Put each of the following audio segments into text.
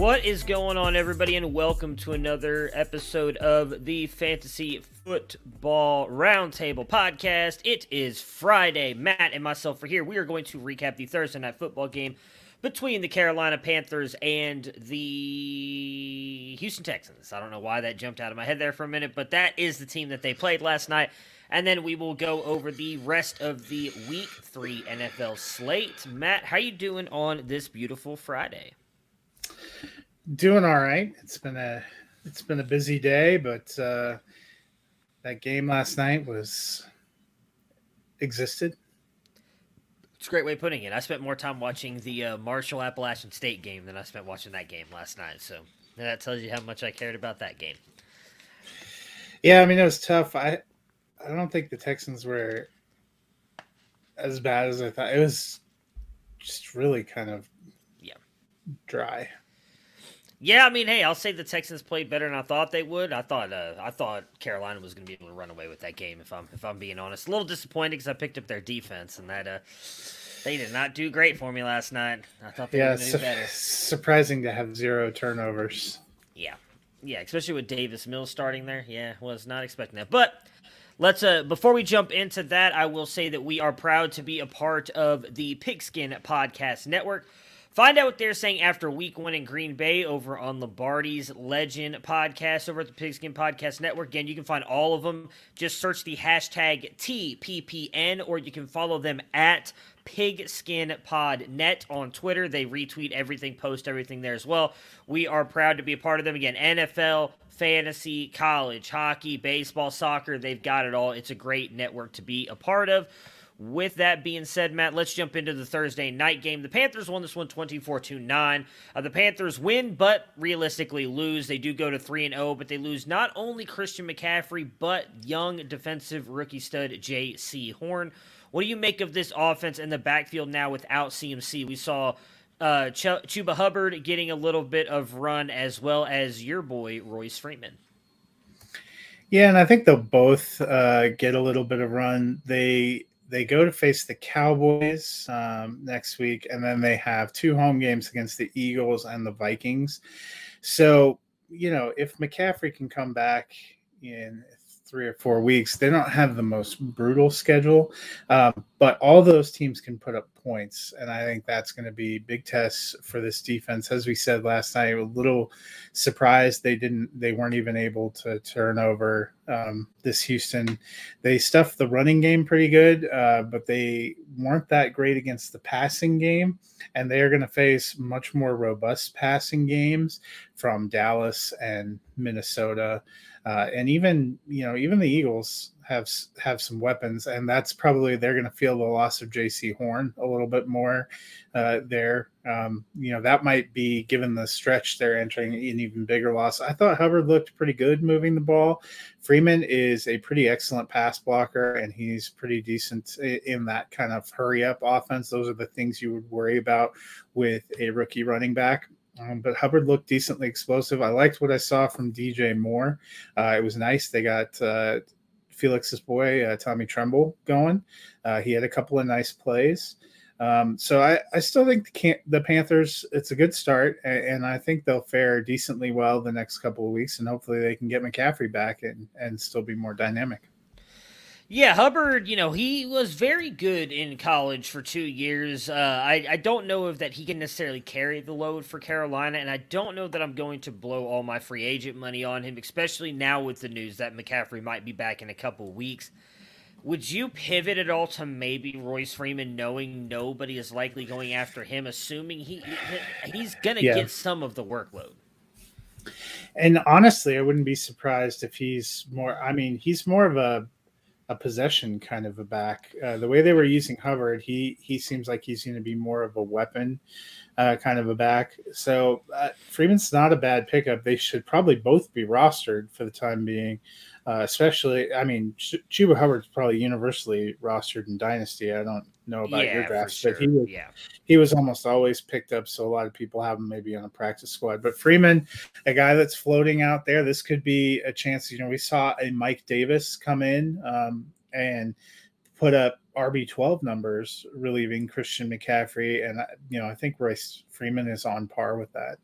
What is going on, everybody, and welcome to another episode of the Fantasy Football Roundtable Podcast. It is Friday. Matt and myself are here. We are going to recap the Thursday night football game between the Carolina Panthers and the Houston Texans. I don't know why that jumped out of my head there for a minute, but that is the team that they played last night. And then we will go over the rest of the Week Three NFL slate. Matt, how you doing on this beautiful Friday? Doing all right. It's been a it's been a busy day, but uh, that game last night was existed. It's a great way of putting it. I spent more time watching the uh, Marshall Appalachian State game than I spent watching that game last night. So that tells you how much I cared about that game. Yeah, I mean it was tough. I I don't think the Texans were as bad as I thought. It was just really kind of Yeah. dry. Yeah, I mean, hey, I'll say the Texans played better than I thought they would. I thought uh, I thought Carolina was going to be able to run away with that game. If I'm if I'm being honest, a little disappointed because I picked up their defense and that uh, they did not do great for me last night. I thought they Yeah, were going to su- do better. surprising to have zero turnovers. Yeah, yeah, especially with Davis Mills starting there. Yeah, was not expecting that. But let's uh before we jump into that, I will say that we are proud to be a part of the Pigskin Podcast Network. Find out what they're saying after week one in Green Bay over on Lombardi's Legend podcast over at the Pigskin Podcast Network. Again, you can find all of them. Just search the hashtag TPPN or you can follow them at PigskinPodNet on Twitter. They retweet everything, post everything there as well. We are proud to be a part of them. Again, NFL, fantasy, college, hockey, baseball, soccer, they've got it all. It's a great network to be a part of. With that being said, Matt, let's jump into the Thursday night game. The Panthers won this one 24 2 9. Uh, the Panthers win, but realistically lose. They do go to 3 and 0, but they lose not only Christian McCaffrey, but young defensive rookie stud Jaycee Horn. What do you make of this offense in the backfield now without CMC? We saw uh, Ch- Chuba Hubbard getting a little bit of run, as well as your boy, Royce Freeman. Yeah, and I think they'll both uh, get a little bit of run. They they go to face the Cowboys um, next week, and then they have two home games against the Eagles and the Vikings. So you know, if McCaffrey can come back in three or four weeks, they don't have the most brutal schedule, um, but all those teams can put up points, and I think that's going to be big tests for this defense. As we said last night, a little surprised they didn't, they weren't even able to turn over um, this Houston. They stuffed the running game pretty good, uh, but they weren't that great against the passing game, and they are going to face much more robust passing games from Dallas and Minnesota uh, and even you know even the Eagles have have some weapons, and that's probably they're going to feel the loss of Jaycee Horn a little bit more uh, there. Um, you know that might be given the stretch they're entering an even bigger loss. I thought Hubbard looked pretty good moving the ball. Freeman is a pretty excellent pass blocker, and he's pretty decent in that kind of hurry up offense. Those are the things you would worry about with a rookie running back. Um, but Hubbard looked decently explosive. I liked what I saw from DJ Moore. Uh, it was nice. They got uh, Felix's boy, uh, Tommy Tremble, going. Uh, he had a couple of nice plays. Um, so I, I still think the, can- the Panthers, it's a good start, and, and, I think they'll fare decently well the next couple of weeks, and hopefully they can get McCaffrey back and, and still be more dynamic. Yeah, Hubbard, you know, he was very good in college for two years. Uh, I, I don't know if that he can necessarily carry the load for Carolina, and I don't know that I'm going to blow all my free agent money on him, especially now with the news that McCaffrey might be back in a couple weeks. Would you pivot at all to maybe Royce Freeman, knowing nobody is likely going after him, assuming he he's going to yeah. get some of the workload? And honestly, I wouldn't be surprised if he's more. I mean, he's more of a a possession kind of a back. Uh, the way they were using Hubbard, he he seems like he's going to be more of a weapon uh, kind of a back. So uh, Freeman's not a bad pickup. They should probably both be rostered for the time being. Uh, especially, I mean, Ch- Chuba Hubbard's probably universally rostered in Dynasty. I don't know about yeah, your drafts, sure. but he was, yeah. he was almost always picked up. So a lot of people have him maybe on a practice squad. But Freeman, a guy that's floating out there, this could be a chance. You know, we saw a Mike Davis come in um, and put up RB12 numbers, relieving Christian McCaffrey, and you know, I think Royce Freeman is on par with that.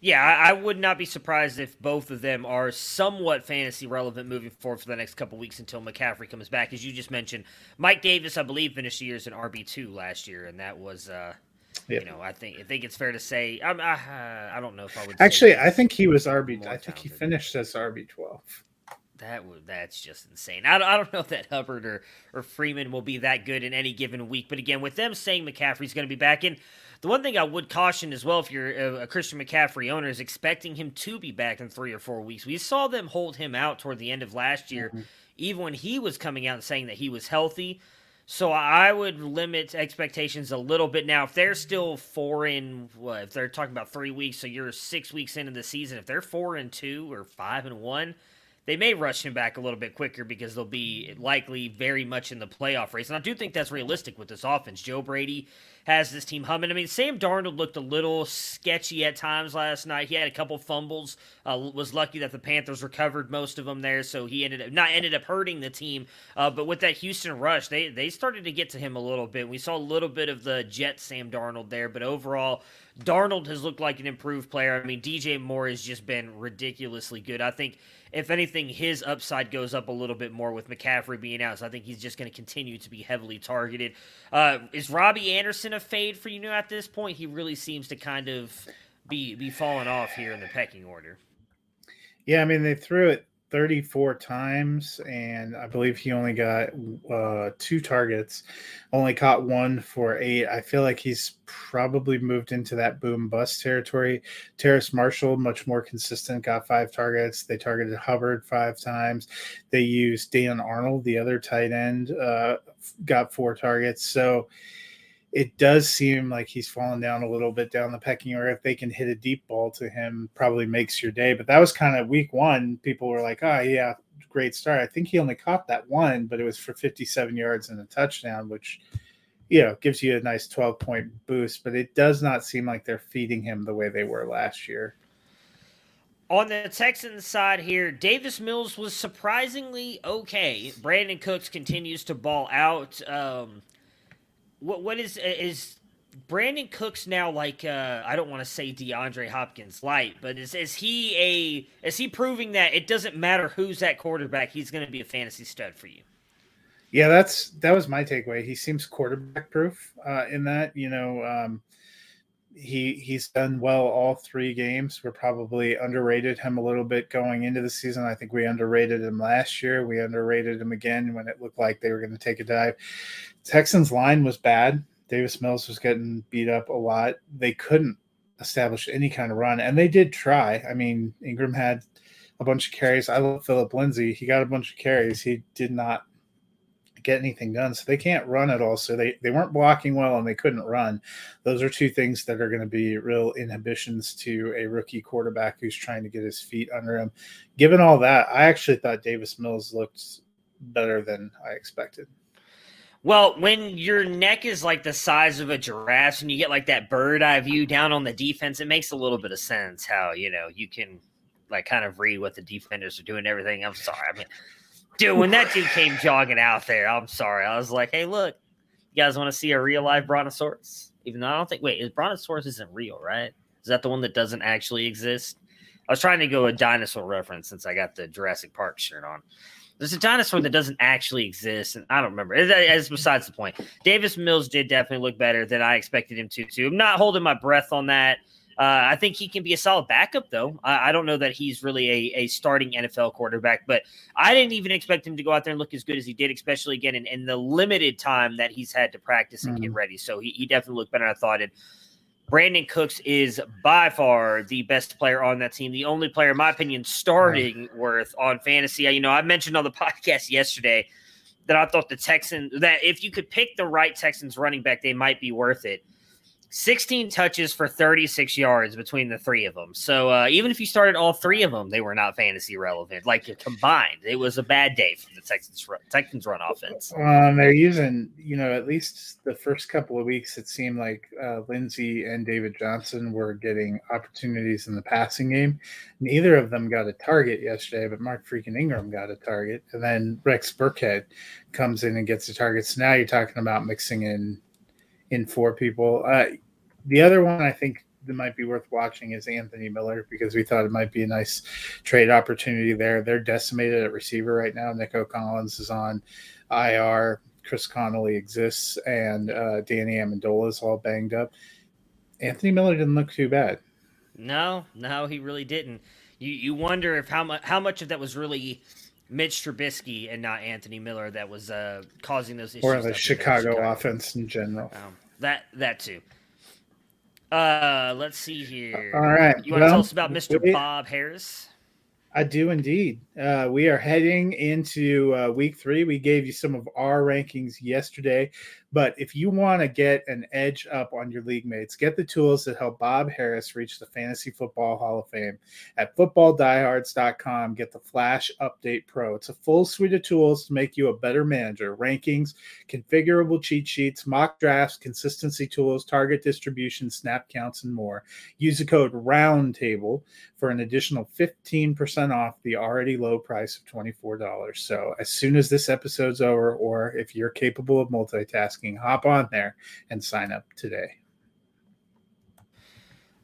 Yeah, I, would not be surprised if both of them are somewhat fantasy relevant moving forward for the next couple weeks until McCaffrey comes back. As you just mentioned, Mike Davis, I believe, finished the year as an RB two last year, and that was, uh, yeah. you know, I think I think it's fair to say. I, uh, I don't know if I would actually. I think he was RB. I think he finished as RB twelve. That would that's just insane. I, I don't know if that Hubbard or, or Freeman will be that good in any given week, but again, with them saying McCaffrey's going to be back in, the one thing I would caution as well, if you're a, Christian McCaffrey owner, is expecting him to be back in three or four weeks. We saw them hold him out toward the end of last year, mm-hmm. even when he was coming out and saying that he was healthy. So I would limit expectations a little bit now. If they're still four in, what, if they're talking about three weeks, so you're six weeks into the season. If they're four and two or five and one, they may rush him back a little bit quicker because they'll be likely very much in the playoff race. And I do think that's realistic with this offense. Joe Brady has this team humming. I mean, Sam Darnold looked a little sketchy at times last night. He had a couple fumbles. Uh, was lucky that the Panthers recovered most of them there, so he ended up not ended up hurting the team. Uh, but with that Houston rush, they they started to get to him a little bit. We saw a little bit of the Jet Sam Darnold there, but overall, Darnold has looked like an improved player. I mean, DJ Moore has just been ridiculously good. I think if anything, his upside goes up a little bit more with McCaffrey being out. So I think he's just going to continue to be heavily targeted. Uh, is Robbie Anderson a fade for you at this point? He really seems to kind of be be falling off here in the pecking order. Yeah, I mean they threw it 34 times, and I believe he only got uh, two targets, only caught one for eight. I feel like he's probably moved into that boom bust territory. Terrace Marshall, much more consistent, got five targets. They targeted Hubbard five times. They used Dan Arnold, the other tight end, uh, got four targets. So, it does seem like he's fallen down a little bit down the pecking order. If they can hit a deep ball to him, probably makes your day. But that was kind of week one. People were like, oh, yeah, great start. I think he only caught that one, but it was for 57 yards and a touchdown, which, you know, gives you a nice 12 point boost. But it does not seem like they're feeding him the way they were last year. On the Texans side here, Davis Mills was surprisingly okay. Brandin Cooks continues to ball out. Um, what what is is Brandin Cooks now like uh, I don't want to say DeAndre Hopkins light, but is is he a is he proving that it doesn't matter who's that quarterback, he's going to be a fantasy stud for you? Yeah, that's that was my takeaway. He seems quarterback proof uh, in that you know um, he he's done well all three games. We're probably underrated him a little bit going into the season. I think we underrated him last year. We underrated him again when it looked like they were going to take a dive. Texans line was bad. Davis Mills was getting beat up a lot. They couldn't establish any kind of run, and they did try. I mean, Ingram had a bunch of carries. I love Philip Lindsay. He got a bunch of carries. He did not get anything done. So they can't run at all. So they, they weren't blocking well and they couldn't run. Those are two things that are going to be real inhibitions to a rookie quarterback who's trying to get his feet under him. Given all that, I actually thought Davis Mills looked better than I expected. Well, when your neck is like the size of a giraffe and you get like that bird eye view down on the defense, it makes a little bit of sense how, you know, you can like kind of read what the defenders are doing everything. I'm sorry. I mean, dude, when that dude came jogging out there, I'm sorry. I was like, hey, look, you guys want to see a real live brontosaurus? Even though I don't think, wait, is brontosaurus isn't real, right? Is that the one that doesn't actually exist? I was trying to go a dinosaur reference since I got the Jurassic Park shirt on. There's a dinosaur that doesn't actually exist, and I don't remember. It's besides the point. Davis Mills did definitely look better than I expected him to. Too. I'm not holding my breath on that. Uh, I think he can be a solid backup, though. I, I, don't know that he's really a, a starting NFL quarterback, but I didn't even expect him to go out there and look as good as he did, especially again in, in the limited time that he's had to practice and mm. get ready. So he, he definitely looked better than I thought. And Brandin Cooks is by far the best player on that team. The only player, in my opinion, starting worth on fantasy. You know, I mentioned on the podcast yesterday that I thought the Texans that if you could pick the right Texans running back, they might be worth it. 16 touches for 36 yards between the three of them. So uh, even if you started all three of them, they were not fantasy relevant. Like combined, it was a bad day for the Texans Texans run offense. Um, they're using, you know, at least the first couple of weeks, it seemed like uh, Lindsay and David Johnson were getting opportunities in the passing game. Neither of them got a target yesterday, but Mark freaking Ingram got a target, and then Rex Burkhead comes in and gets a target. So now you're talking about mixing in in four people. Uh, the other one I think that might be worth watching is Anthony Miller because we thought it might be a nice trade opportunity there. They're decimated at receiver right now. Nico Collins is on IR. Chris Conley exists, and uh, Danny Amendola is all banged up. Anthony Miller didn't look too bad. No, no, he really didn't. You you wonder if how much how much of that was really Mitch Trubisky and not Anthony Miller that was uh, causing those issues. Or the Chicago, Chicago, offense in general. Um, that that too. Uh, let's see here. All right. You want well, to tell us about Mr. Bob Harris? I do indeed. Uh, we are heading into uh, week three. We gave you some of our rankings yesterday. But if you want to get an edge up on your league mates, get the tools that help Bob Harris reach the Fantasy Football Hall of Fame. At footballdiehards.com, get the Flash Update Pro. It's a full suite of tools to make you a better manager rankings, configurable cheat sheets, mock drafts, consistency tools, target distribution, snap counts, and more. Use the code ROUNDTABLE for an additional 15% off the already low price of $24. So as soon as this episode's over, or if you're capable of multitasking, hop on there and sign up today.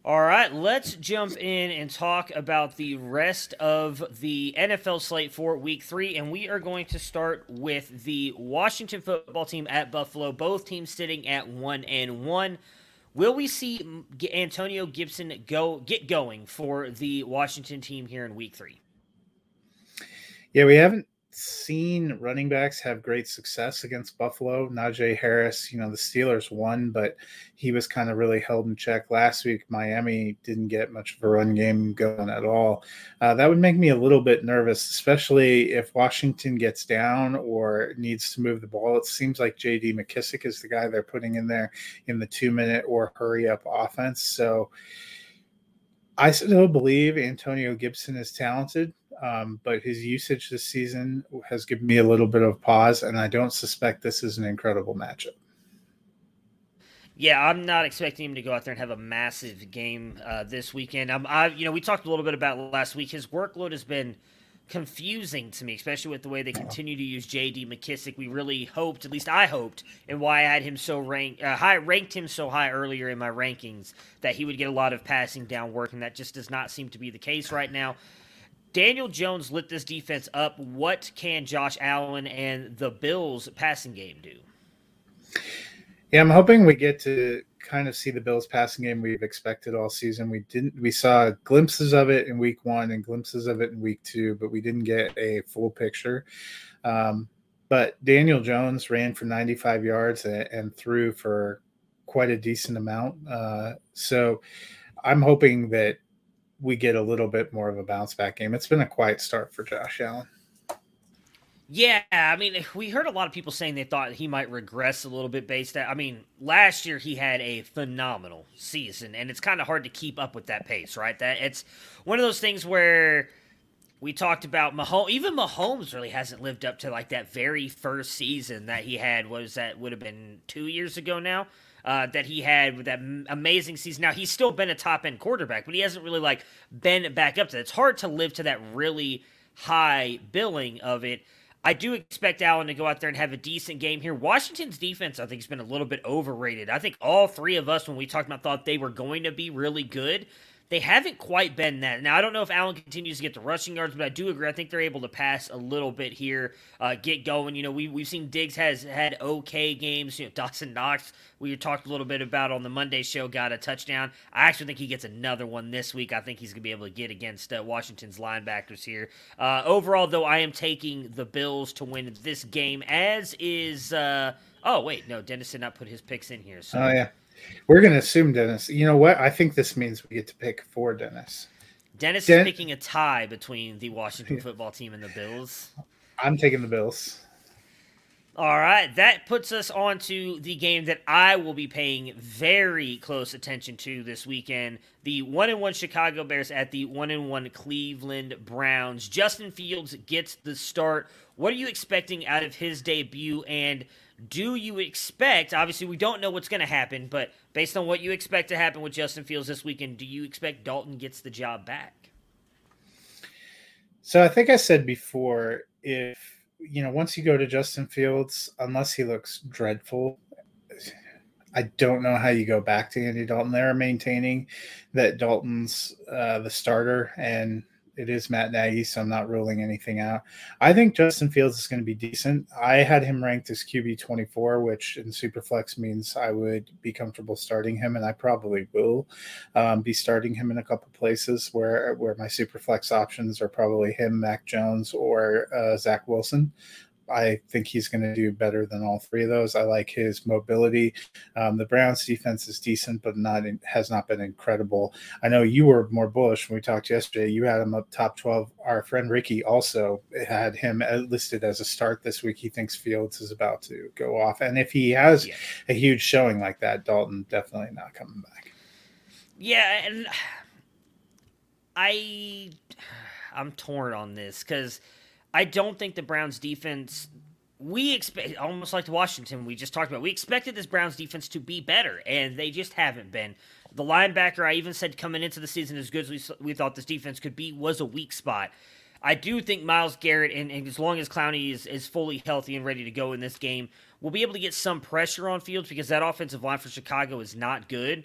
All right, let's jump in and talk about the rest of the NFL slate for week three. And we are going to start with the Washington football team at Buffalo, both teams sitting at one and one. Will we see Antonio Gibson go get going for the Washington team here in week three? Yeah, we haven't seen running backs have great success against Buffalo. Najee Harris, you know, the Steelers won, but he was kind of really held in check last week. Miami didn't get much of a run game going at all. Uh, that would make me a little bit nervous, especially if Washington gets down or needs to move the ball. It seems like J.D. McKissic is the guy they're putting in there in the two minute or hurry up offense. So I still believe Antonio Gibson is talented um, but his usage this season has given me a little bit of pause, and I don't suspect this is an incredible matchup. Yeah, I'm not expecting him to go out there and have a massive game uh, this weekend. I'm, I, you know, we talked a little bit about last week. His workload has been confusing to me, especially with the way they continue to use J.D. McKissic. We really hoped, at least I hoped, and why I had him so ranked uh, high, ranked him so high earlier in my rankings that he would get a lot of passing down work, and that just does not seem to be the case right now. Daniel Jones lit this defense up. What can Josh Allen and the Bills passing game do? Yeah, I'm hoping we get to kind of see the Bills passing game we've expected all season. We didn't we saw glimpses of it in week 1 and glimpses of it in week 2, but we didn't get a full picture. Um, but Daniel Jones ran for 95 yards and, and threw for quite a decent amount. Uh, so I'm hoping that we get a little bit more of a bounce back game. It's been a quiet start for Josh Allen. Yeah, I mean, we heard a lot of people saying they thought he might regress a little bit based on. I mean, last year he had a phenomenal season, and it's kind of hard to keep up with that pace, right? That it's one of those things where we talked about Mahomes. Even Mahomes really hasn't lived up to like that very first season that he had. What Was that would have been two years ago now? uh, that he had with that amazing season. Now he's still been a top end quarterback, but he hasn't really like been back up to that. It's hard to live to that really high billing of it. I do expect Allen to go out there and have a decent game here. Washington's defense, I think, has been a little bit overrated. I think all three of us, when we talked about, thought they were going to be really good. They haven't quite been that. Now I don't know if Allen continues to get the rushing yards, but I do agree. I think they're able to pass a little bit here, uh, get going. You know, we we've seen Diggs has had okay games. You know, Dawson Knox we talked a little bit about on the Monday show got a touchdown. I actually think he gets another one this week. I think he's gonna be able to get against uh, Washington's linebackers here. Uh, overall, though, I am taking the Bills to win this game. As is. Uh, oh wait, no, Dennis did not put his picks in here. So. Oh yeah. We're going to assume Dennis. You know what? I think this means we get to pick for Dennis. Dennis Den- is picking a tie between the Washington football team and the Bills. I'm taking the Bills. All right, that puts us on to the game that I will be paying very close attention to this weekend. The one and one Chicago Bears at the one and one Cleveland Browns. Justin Fields gets the start. What are you expecting out of his debut? And do you expect, obviously, we don't know what's going to happen, but based on what you expect to happen with Justin Fields this weekend, do you expect Dalton gets the job back? So I think I said before, if, you know, once you go to Justin Fields, unless he looks dreadful, I don't know how you go back to Andy Dalton. They're maintaining that Dalton's uh, the starter, and it is Matt Nagy, so I'm not ruling anything out. I think Justin Fields is going to be decent. I had him ranked as QB 24, which in Superflex means I would be comfortable starting him, and I probably will um, be starting him in a couple places where where my Superflex options are probably him, Mac Jones, or uh, Zach Wilson. I think he's going to do better than all three of those. I like his mobility. Um, the Browns defense is decent, but not in, has not been incredible. I know you were more bullish when we talked yesterday. You had him up top twelve. Our friend Ricky also had him listed as a start this week. He thinks Fields is about to go off, and if he has yeah. a huge showing like that, Dalton definitely not coming back. Yeah, and I I'm torn on this because I don't think the Browns defense we expect almost like the Washington we just talked about. We expected this Browns defense to be better, and they just haven't been. The linebacker, I even said coming into the season, as good as we, we thought this defense could be, was a weak spot. I do think Myles Garrett, and, and as long as Clowney is, is fully healthy and ready to go in this game, we'll be able to get some pressure on Fields because that offensive line for Chicago is not good.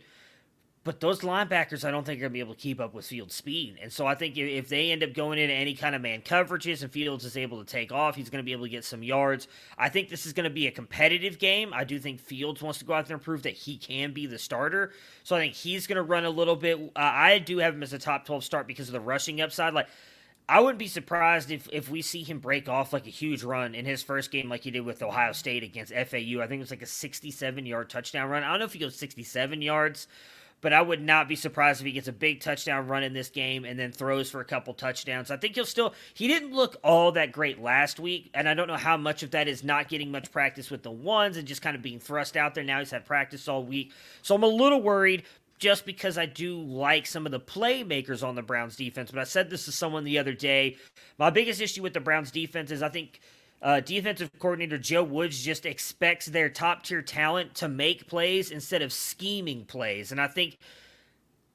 But those linebackers, I don't think are going to be able to keep up with Fields' speed. And so I think if they end up going into any kind of man coverages and Fields is able to take off, he's going to be able to get some yards. I think this is going to be a competitive game. I do think Fields wants to go out there and prove that he can be the starter. So I think he's going to run a little bit. Uh, I do have him as a top 12 start because of the rushing upside. Like, I wouldn't be surprised if, if we see him break off like a huge run in his first game, like he did with Ohio State against FAU. I think it was like a 67 yard touchdown run. I don't know if he goes 67 yards but I would not be surprised if he gets a big touchdown run in this game and then throws for a couple touchdowns. I think he'll still he didn't look all that great last week, and I don't know how much of that is not getting much practice with the ones and just kind of being thrust out there. Now he's had practice all week. So I'm a little worried just because I do like some of the playmakers on the Browns defense. But I said this to someone the other day. My biggest issue with the Browns defense is I think uh, defensive coordinator Joe Woods just expects their top tier talent to make plays instead of scheming plays, and I think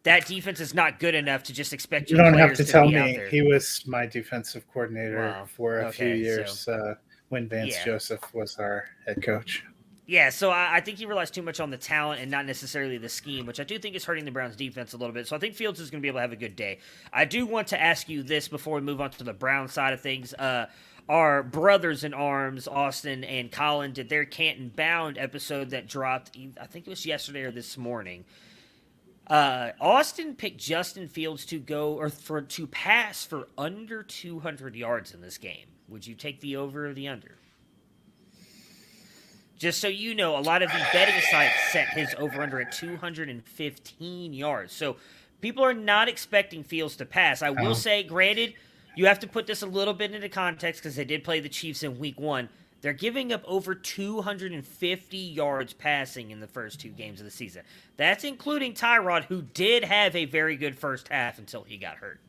that defense is not good enough to just expect. You don't have to, to tell me he was my defensive coordinator wow. for a okay, few years so, uh, when Vance yeah. Joseph was our head coach. Yeah, so I, I, think he relies too much on the talent and not necessarily the scheme, which I do think is hurting the Browns defense a little bit. So I think Fields is going to be able to have a good day. I do want to ask you this before we move on to the Brown side of things. Uh, our brothers in arms, Austin and Colin, did their Canton Bound episode that dropped, I think it was yesterday or this morning. Uh, Austin picked Justin Fields to go or for to pass for under 200 yards in this game. Would you take the over or the under? Just so you know, a lot of the betting sites set his over under at 215 yards. So people are not expecting Fields to pass. I will uh-huh. say, granted, you have to put this a little bit into context because they did play the Chiefs in week one. They're giving up over 250 yards passing in the first two games of the season. That's including Tyrod, who did have a very good first half until he got hurt.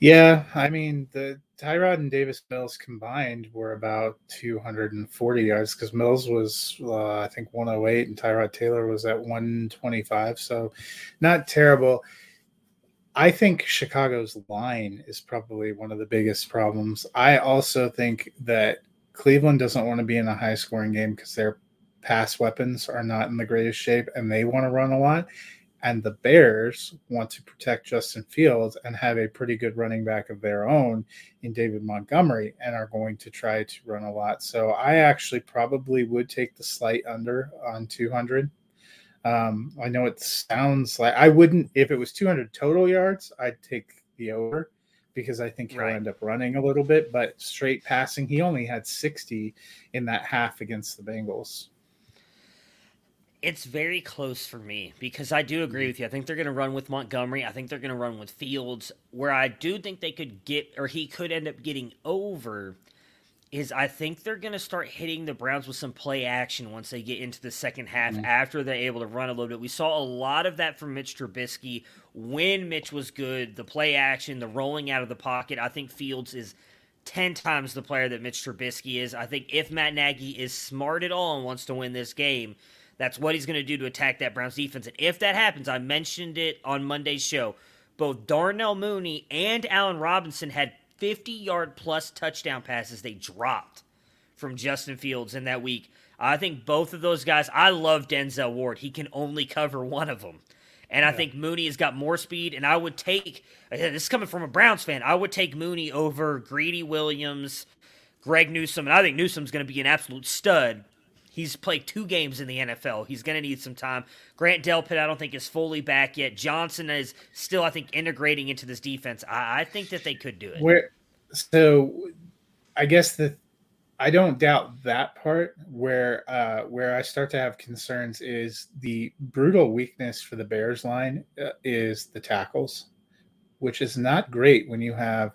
Yeah, I mean the Tyrod and Davis Mills combined were about 240 yards because Mills was uh, I think 108 and Tyrod Taylor was at 125, so not terrible. I think Chicago's line is probably one of the biggest problems. I also think that Cleveland doesn't want to be in a high scoring game because their pass weapons are not in the greatest shape and they want to run a lot. and the Bears want to protect Justin Fields and have a pretty good running back of their own in David Montgomery and are going to try to run a lot. So I actually probably would take the slight under on 200. Um, I know it sounds like I wouldn't, if it was 200 total yards, I'd take the over because I think he'll right. end up running a little bit, but straight passing, he only had 60 in that half against the Bengals. It's very close for me because I do agree with you. I think they're going to run with Montgomery. I think they're going to run with Fields. Where I do think they could get, or he could end up getting over, is I think they're going to start hitting the Browns with some play action once they get into the second half mm-hmm. after they're able to run a little bit. We saw a lot of that from Mitch Trubisky when Mitch was good, the play action, the rolling out of the pocket. I think Fields is 10 times the player that Mitch Trubisky is. I think if Matt Nagy is smart at all and wants to win this game, that's what he's going to do to attack that Browns defense. And if that happens, I mentioned it on Monday's show. Both Darnell Mooney and Allen Robinson had 50 yard plus touchdown passes they dropped from Justin Fields in that week. I think both of those guys, I love Denzel Ward. He can only cover one of them. And I think Mooney has got more speed, and I would take this is coming from a Browns fan. I would take Mooney over Greedy Williams, Greg Newsome, and I think Newsome's going to be an absolute stud. He's played two games in the NFL. He's going to need some time. Grant Delpit, I don't think is fully back yet. Johnson is still, I think, integrating into this defense. I, I think that they could do it. Where, so, I guess the I don't doubt that part. Where uh, where I start to have concerns is the brutal weakness for the Bears line uh, is the tackles, which is not great when you have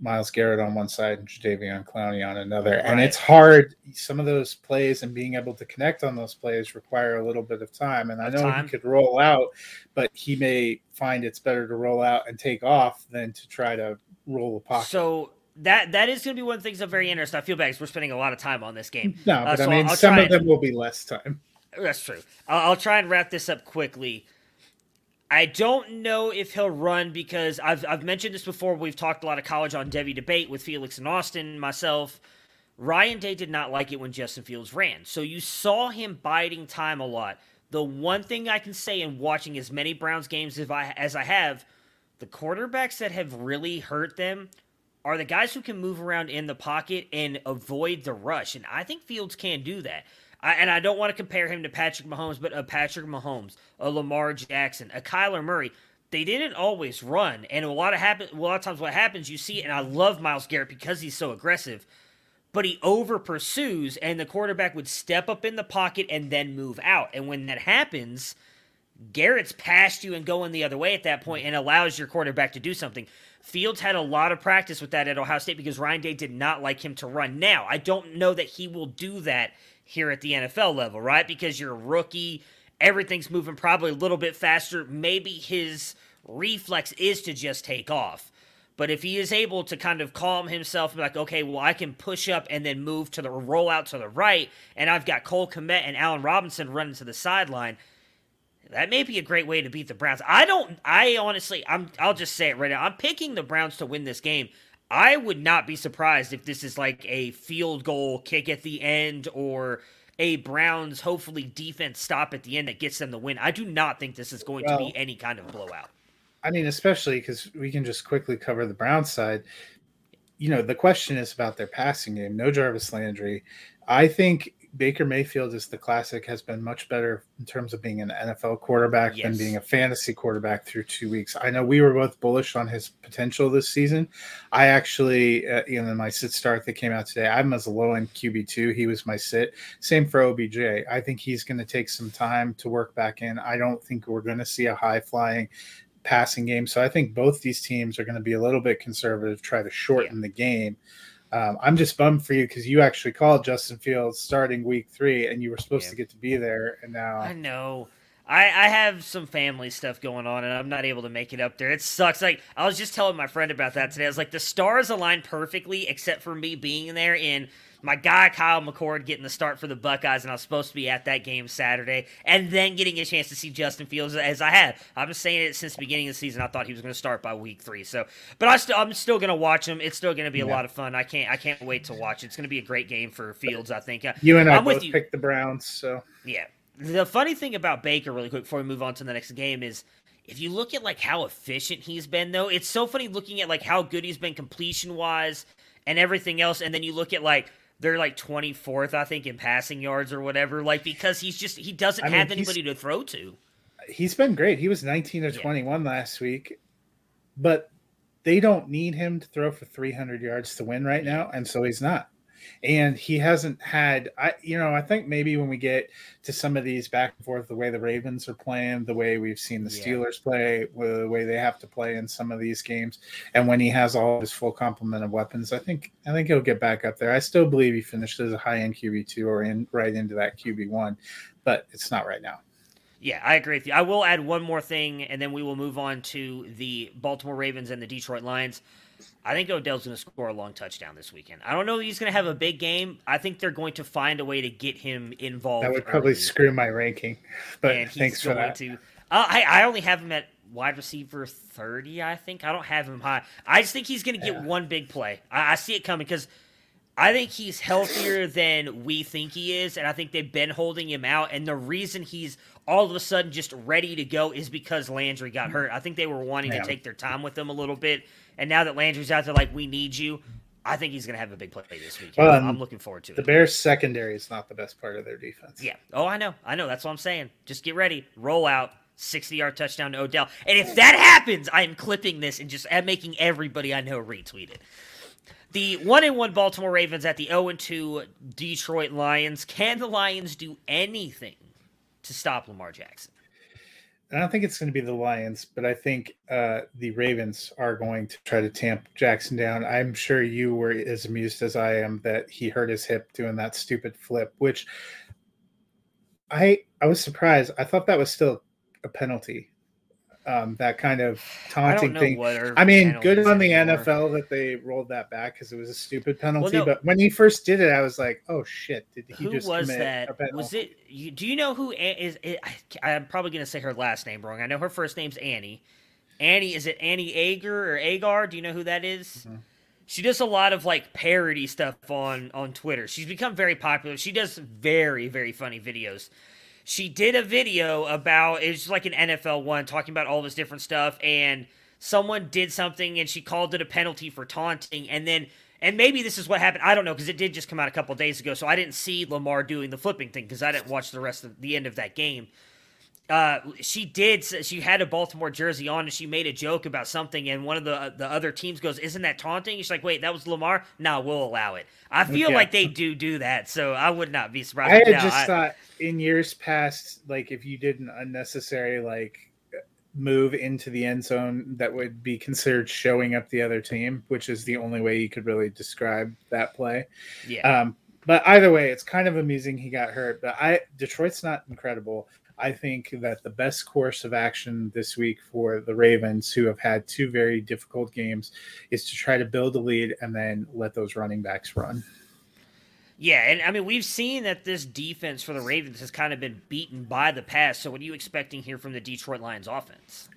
Myles Garrett on one side and Jadeveon Clowney on another. Right. And it's hard. Some of those plays and being able to connect on those plays require a little bit of time. And I know time. he could roll out, but he may find it's better to roll out and take off than to try to roll the pocket. So that that is going to be one of the things I'm very interested. I feel bad because we're spending a lot of time on this game. No, but uh, so I mean, I'll, some of them will be less time. That's true. I'll, I'll try and wrap this up quickly. I don't know if he'll run because I've, I've mentioned this before. We've talked a lot of college on Devy debate with Felix and Austin, myself. Ryan Day did not like it when Justin Fields ran. So you saw him biding time a lot. The one thing I can say in watching as many Browns games as I, as I have, the quarterbacks that have really hurt them are the guys who can move around in the pocket and avoid the rush. And I think Fields can do that. I, and I don't want to compare him to Patrick Mahomes, but a Patrick Mahomes, a Lamar Jackson, a Kyler Murray. They didn't always run, and a lot of happen. A lot of times, what happens, you see, and I love Myles Garrett because he's so aggressive, but he over pursues, and the quarterback would step up in the pocket and then move out. And when that happens, Garrett's past you and going the other way at that point, and allows your quarterback to do something. Fields had a lot of practice with that at Ohio State because Ryan Day did not like him to run. Now, I don't know that he will do that here at the NFL level, right? Because you're a rookie, everything's moving probably a little bit faster. Maybe his reflex is to just take off. But if he is able to kind of calm himself and be like, okay, well, I can push up and then move to the roll out to the right, and I've got Cole Kmet and Allen Robinson running to the sideline, that may be a great way to beat the Browns. I don't I honestly I'm I'll just say it right now. I'm picking the Browns to win this game I would not be surprised if this is like a field goal kick at the end or a Browns hopefully defense stop at the end that gets them the win. I do not think this is going well, to be any kind of blowout. I mean, especially because we can just quickly cover the Browns side. You know, the question is about their passing game. No Jarvis Landry. I think Baker Mayfield is the classic has been much better in terms of being an NFL quarterback yes. than being a fantasy quarterback through two weeks. I know we were both bullish on his potential this season. I actually, uh, you know, my sit start that came out today, I'm as low end QB two. He was my sit. Same for OBJ. I think he's going to take some time to work back in. I don't think we're going to see a high flying passing game. So I think both these teams are going to be a little bit conservative, try to shorten yeah. the game. Um, I'm just bummed for you because you actually called Justin Fields starting week three, and you were supposed yeah. to get to be there, and now I know. I, I have some family stuff going on, and I'm not able to make it up there. It sucks. Like I was just telling my friend about that today. I was like, the stars aligned perfectly, except for me being there in my guy Kyle McCord getting the start for the Buckeyes, and I was supposed to be at that game Saturday, and then getting a chance to see Justin Fields as I have. I've been saying it since the beginning of the season. I thought he was going to start by week three. So, but I still, I'm still going to watch him. It's still going to be a yeah. lot of fun. I can't, I can't wait to watch. It's going to be a great game for Fields. I think. Uh, you and I I'm both picked the Browns, so yeah. The funny thing about Baker, really quick before we move on to the next game, is if you look at like how efficient he's been, though, it's so funny looking at like how good he's been completion wise and everything else, and then you look at like they're like 24th, I think, in passing yards or whatever, like because he's just he doesn't I mean, have anybody to throw to. He's been great. He was 19 or 21 last week, but they don't need him to throw for 300 yards to win right now, and so he's not and he hasn't had i you know i think maybe when we get to some of these back and forth the way the ravens are playing the way we've seen the steelers yeah. play the way they have to play in some of these games and when he has all his full complement of weapons i think i think he'll get back up there i still believe he finished as a high end qb2 or in right into that qb1 but it's not right now yeah, I agree with you. I will add one more thing, and then we will move on to the Baltimore Ravens and the Detroit Lions. I think Odell's going to score a long touchdown this weekend. I don't know if he's going to have a big game. I think they're going to find a way to get him involved. That would probably early. screw my ranking, but and thanks for that. To, uh, I, I only have him at wide receiver 30, I think. I don't have him high. I just think he's going to get yeah. one big play. I, I see it coming because I think he's healthier than we think he is, and I think they've been holding him out. And the reason he's all of a sudden just ready to go is because Landry got hurt. I think they were wanting yeah. to take their time with him a little bit and now that Landry's out there, like we need you. I think he's going to have a big play this week. Well, I'm um, looking forward to it. The Bears' secondary is not the best part of their defense. Yeah. Oh, I know. I know. That's what I'm saying. Just get ready. Roll out. 60 yard touchdown to Odell. And if that happens, I am clipping this and just making everybody I know retweet it. The 1 and 1 Baltimore Ravens at the 0 and 2 Detroit Lions. Can the Lions do anything to stop Lamar Jackson? I don't think it's going to be the Lions, but I think uh, the Ravens are going to try to tamp Jackson down. I'm sure you were as amused as I am that he hurt his hip doing that stupid flip, which I I was surprised. I thought that was still a penalty um, that kind of taunting thing. I mean, good on the anymore. NFL that they rolled that back because it was a stupid penalty. Well, no, but when he first did it, I was like, "Oh shit! Did he who just was that? Was it? You, do you know who is? It, I, am probably going to say her last name wrong. I know her first name's Annie. Annie is it Annie Agar or Agar? Do you know who that is? Mm-hmm. She does a lot of like parody stuff on on Twitter. She's become very popular. She does very very funny videos she did a video about it was like an NFL one talking about all this different stuff and someone did something and she called it a penalty for taunting and then and maybe this is what happened I don't know because it did just come out a couple days ago so I didn't see Lamar doing the flipping thing because I didn't watch the rest of the end of that game uh, she did. She had a Baltimore jersey on, and she made a joke about something. And one of the the other teams goes, "Isn't that taunting?" She's like, "Wait, that was Lamar." No, we'll allow it. I feel like they do do that, so I would not be surprised. I had just I, thought in years past, like if you did an unnecessary like move into the end zone, that would be considered showing up the other team, which is the only way you could really describe that play. Yeah. Um, but either way, it's kind of amusing he got hurt. But I Detroit's not incredible. I think that the best course of action this week for the Ravens, who have had two very difficult games, is to try to build a lead and then let those running backs run. Yeah, and I mean we've seen that this defense for the Ravens has kind of been beaten by the pass. So what are you expecting here from the Detroit Lions offense?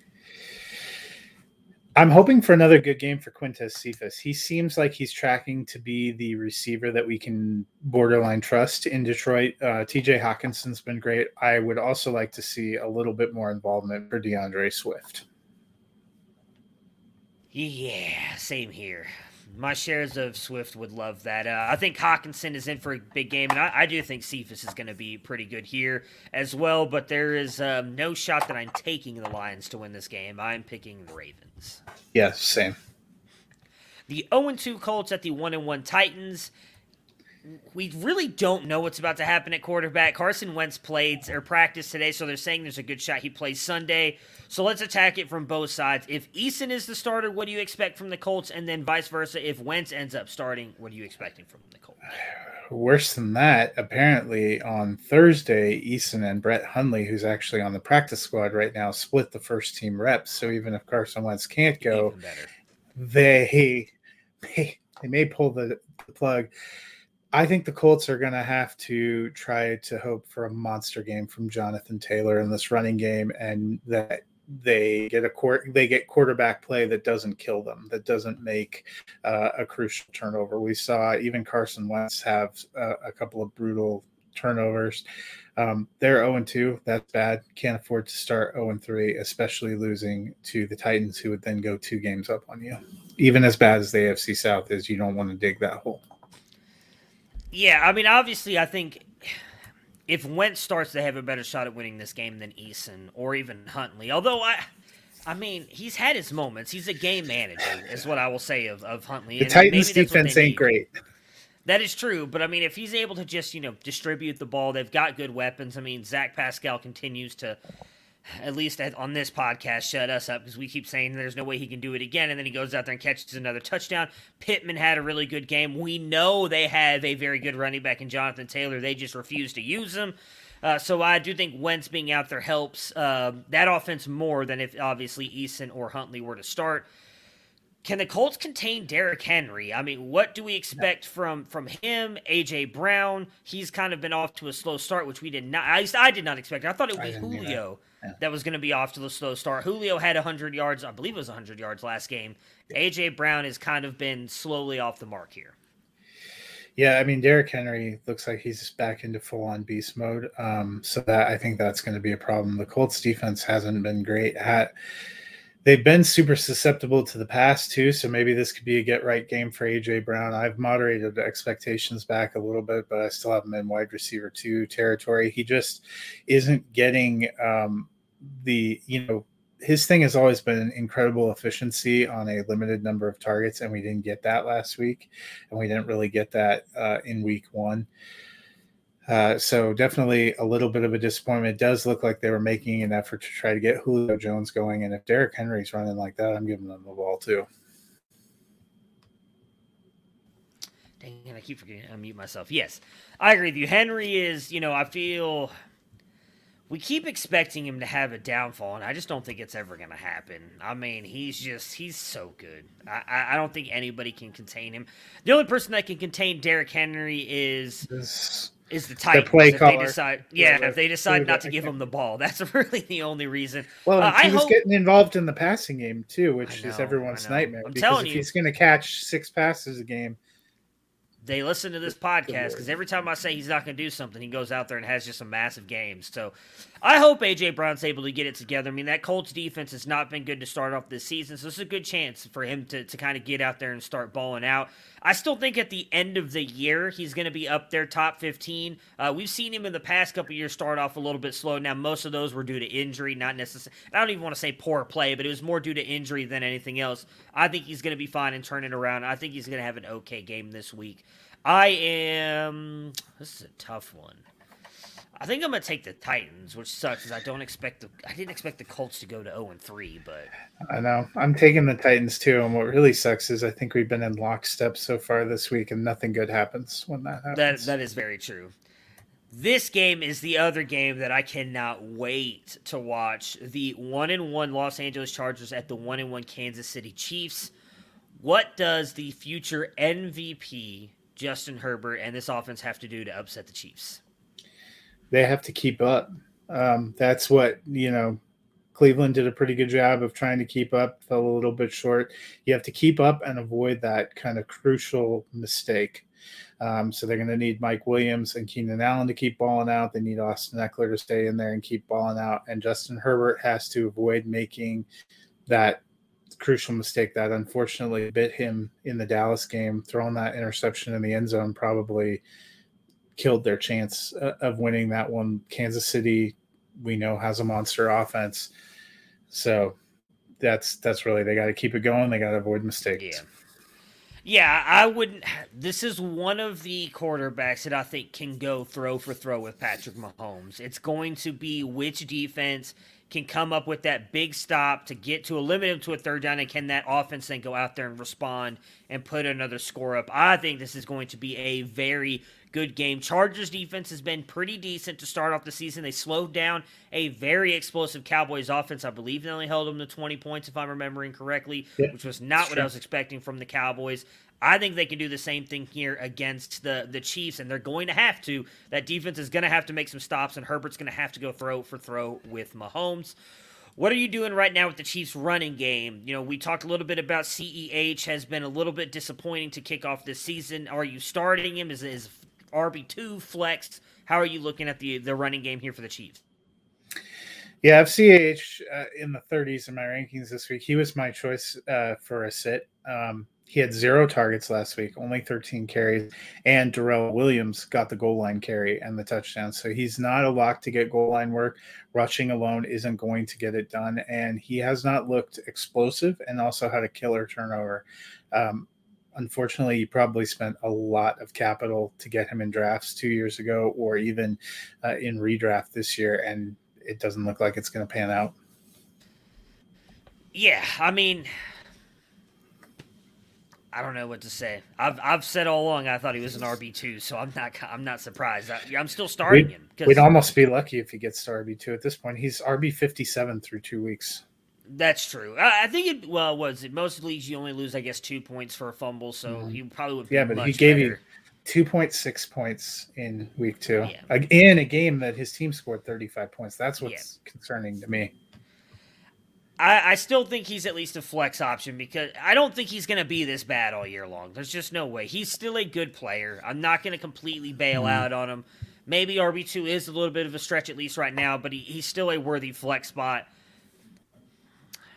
I'm hoping for another good game for Quintez Cephus. He seems like he's tracking to be the receiver that we can borderline trust in Detroit. Uh, TJ Hockenson's been great. I would also like to see a little bit more involvement for DeAndre Swift. Yeah, same here my shares of Swift would love that. Uh, I think Hockenson is in for a big game, and I, I do think Cephus is going to be pretty good here as well. But there is um, no shot that I'm taking the Lions to win this game. I'm picking the Ravens. Yeah, same. The 0 2 Colts at the 1 1 Titans we really don't know what's about to happen at quarterback. Carson Wentz played or practiced today, so they're saying there's a good shot he plays Sunday. So let's attack it from both sides. If Eason is the starter, what do you expect from the Colts? And then vice versa, if Wentz ends up starting, what are you expecting from the Colts? Worse than that, apparently on Thursday, Eason and Brett Hundley, who's actually on the practice squad right now, split the first team reps. So even if Carson Wentz can't go, they, they they may pull the, the plug. I think the Colts are going to have to try to hope for a monster game from Jonathan Taylor in this running game, and that they get a court they get quarterback play that doesn't kill them, that doesn't make uh, a crucial turnover. We saw even Carson Wentz have uh, a couple of brutal turnovers. Um, they're 0 2. That's bad. Can't afford to start 0 3, especially losing to the Titans, who would then go two games up on you. Even as bad as the AFC South is, you don't want to dig that hole. Yeah, I mean, obviously, I think if Wentz starts, to have a better shot at winning this game than Eason or even Huntley. Although I, I mean, he's had his moments. He's a game manager, is what I will say of, of Huntley. The and Titans' defense ain't great. That is true, but I mean, if he's able to just you know distribute the ball, they've got good weapons. I mean, Zach Pascal continues to, at least on this podcast, shut us up because we keep saying there's no way he can do it again, and then he goes out there and catches another touchdown. Pittman had a really good game. We know they have a very good running back in Jonathan Taylor. They just refuse to use him. Uh, so I do think Wentz being out there helps uh, that offense more than if obviously Eason or Huntley were to start. Can the Colts contain Derrick Henry? I mean, what do we expect from from him? AJ Brown, he's kind of been off to a slow start, which we did not. I, I did not expect. I thought it would be Julio. Yeah. that was going to be off to the slow start. Julio had 100 yards, I believe it was 100 yards last game. AJ Brown has kind of been slowly off the mark here. Yeah, I mean Derrick Henry looks like he's back into full on beast mode. Um, so that I think that's going to be a problem. The Colts defense hasn't been great. At, they've been super susceptible to the pass too, so maybe this could be a get right game for AJ Brown. I've moderated expectations back a little bit, but I still have him in wide receiver two territory. He just isn't getting um, the you know his thing has always been incredible efficiency on a limited number of targets, and we didn't get that last week, and we didn't really get that uh, in week one. Uh, so definitely a little bit of a disappointment. It does look like they were making an effort to try to get Julio Jones going, and if Derrick Henry's running like that, I'm giving them the ball too. Dang it, I keep forgetting to unmute myself. Yes, I agree with you. Henry is, you know, I feel we keep expecting him to have a downfall, and I just don't think it's ever going to happen. I mean, he's just, he's so good. I, I don't think anybody can contain him. The only person that can contain Derrick Henry is. This is the Titans. The play if caller. they decide, yeah, yeah if they decide not to give him the ball, that's really the only reason. Well, uh, he I was hope, getting involved in the passing game too, which know, is everyone's nightmare. I'm because if you, he's going to catch six passes a game, they listen to this podcast because every time I say he's not going to do something, he goes out there and has just some massive games. So I hope AJ Brown's able to get it together. I mean, that Colts defense has not been good to start off this season, so this is a good chance for him to, to kind of get out there and start balling out. I still think at the end of the year, he's going to be up there top 15. Uh, we've seen him in the past couple years start off a little bit slow. Now, most of those were due to injury, not necessarily, I don't even want to say poor play, but it was more due to injury than anything else. I think he's going to be fine and turn it around. I think he's going to have an okay game this week. I am. This is a tough one. I think I'm gonna take the Titans, which sucks because I don't expect the I didn't expect the Colts to go to 0 and 3, but I know I'm taking the Titans too. And what really sucks is I think we've been in lockstep so far this week, and nothing good happens when that happens. That that is very true. This game is the other game that I cannot wait to watch. The one and one Los Angeles Chargers at the one and one Kansas City Chiefs. What does the future MVP Justin Herbert and this offense have to do to upset the Chiefs? They have to keep up. Um, that's what, you know, Cleveland did a pretty good job of trying to keep up, fell a little bit short. You have to keep up and avoid that kind of crucial mistake. Um, so they're going to need Mike Williams and Keenan Allen to keep balling out. They need Austin Ekeler to stay in there and keep balling out. And Justin Herbert has to avoid making that crucial mistake that unfortunately bit him in the Dallas game. Throwing that interception in the end zone probably killed their chance uh, of winning that one. Kansas City, we know, has a monster offense, so that's that's really they got to keep it going. They got to avoid mistakes. Yeah. Yeah, I wouldn't. This is one of the quarterbacks that I think can go throw for throw with Patrick Mahomes. It's going to be which defense can come up with that big stop to get to eliminate him to a third down, and can that offense then go out there and respond and put another score up? I think this is going to be a very good game. Chargers defense has been pretty decent to start off the season. They slowed down a very explosive Cowboys offense. I believe they only held them to 20 points, if I'm remembering correctly, yeah, which was not what I was expecting from the Cowboys. I think they can do the same thing here against the the Chiefs, and they're going to have to. That defense is going to have to make some stops, and Herbert's going to have to go throw for throw with Mahomes. What are you doing right now with the Chiefs running game? You know, we talked a little bit about CEH has been a little bit disappointing to kick off this season. Are you starting him? Is, is RB2 flex? How are you looking at the the running game here for the Chiefs? Yeah, CEH uh, in the 30s in my rankings this week. He was my choice uh, for a sit. Um, he had zero targets last week, only 13 carries, and Darrel Williams got the goal line carry and the touchdown. So he's not a lock to get goal line work. Rushing alone isn't going to get it done, and he has not looked explosive and also had a killer turnover. Um, unfortunately, you probably spent a lot of capital to get him in drafts two years ago or even uh, in redraft this year, and it doesn't look like it's going to pan out. Yeah, I mean, I don't know what to say. I've I've said all along I thought he was an RB two, so I'm not I'm not surprised. I, am still starting we'd, him. We'd almost be lucky if he gets to RB two at this point. He's RB fifty seven through two weeks. That's true. I, I, think it. Well, was it most leagues you only lose I guess two points for a fumble, so mm-hmm. he probably would. Yeah, but he gave better. you 2.6 points in week two yeah. in a game that his team scored 35 points. That's what's yeah. concerning to me. I, I, still think he's at least a flex option because I don't think he's going to be this bad all year long. There's just no way. He's still a good player. I'm not going to completely bail mm. out on him. Maybe RB2 is a little bit of a stretch, at least right now, but he, he's still a worthy flex spot.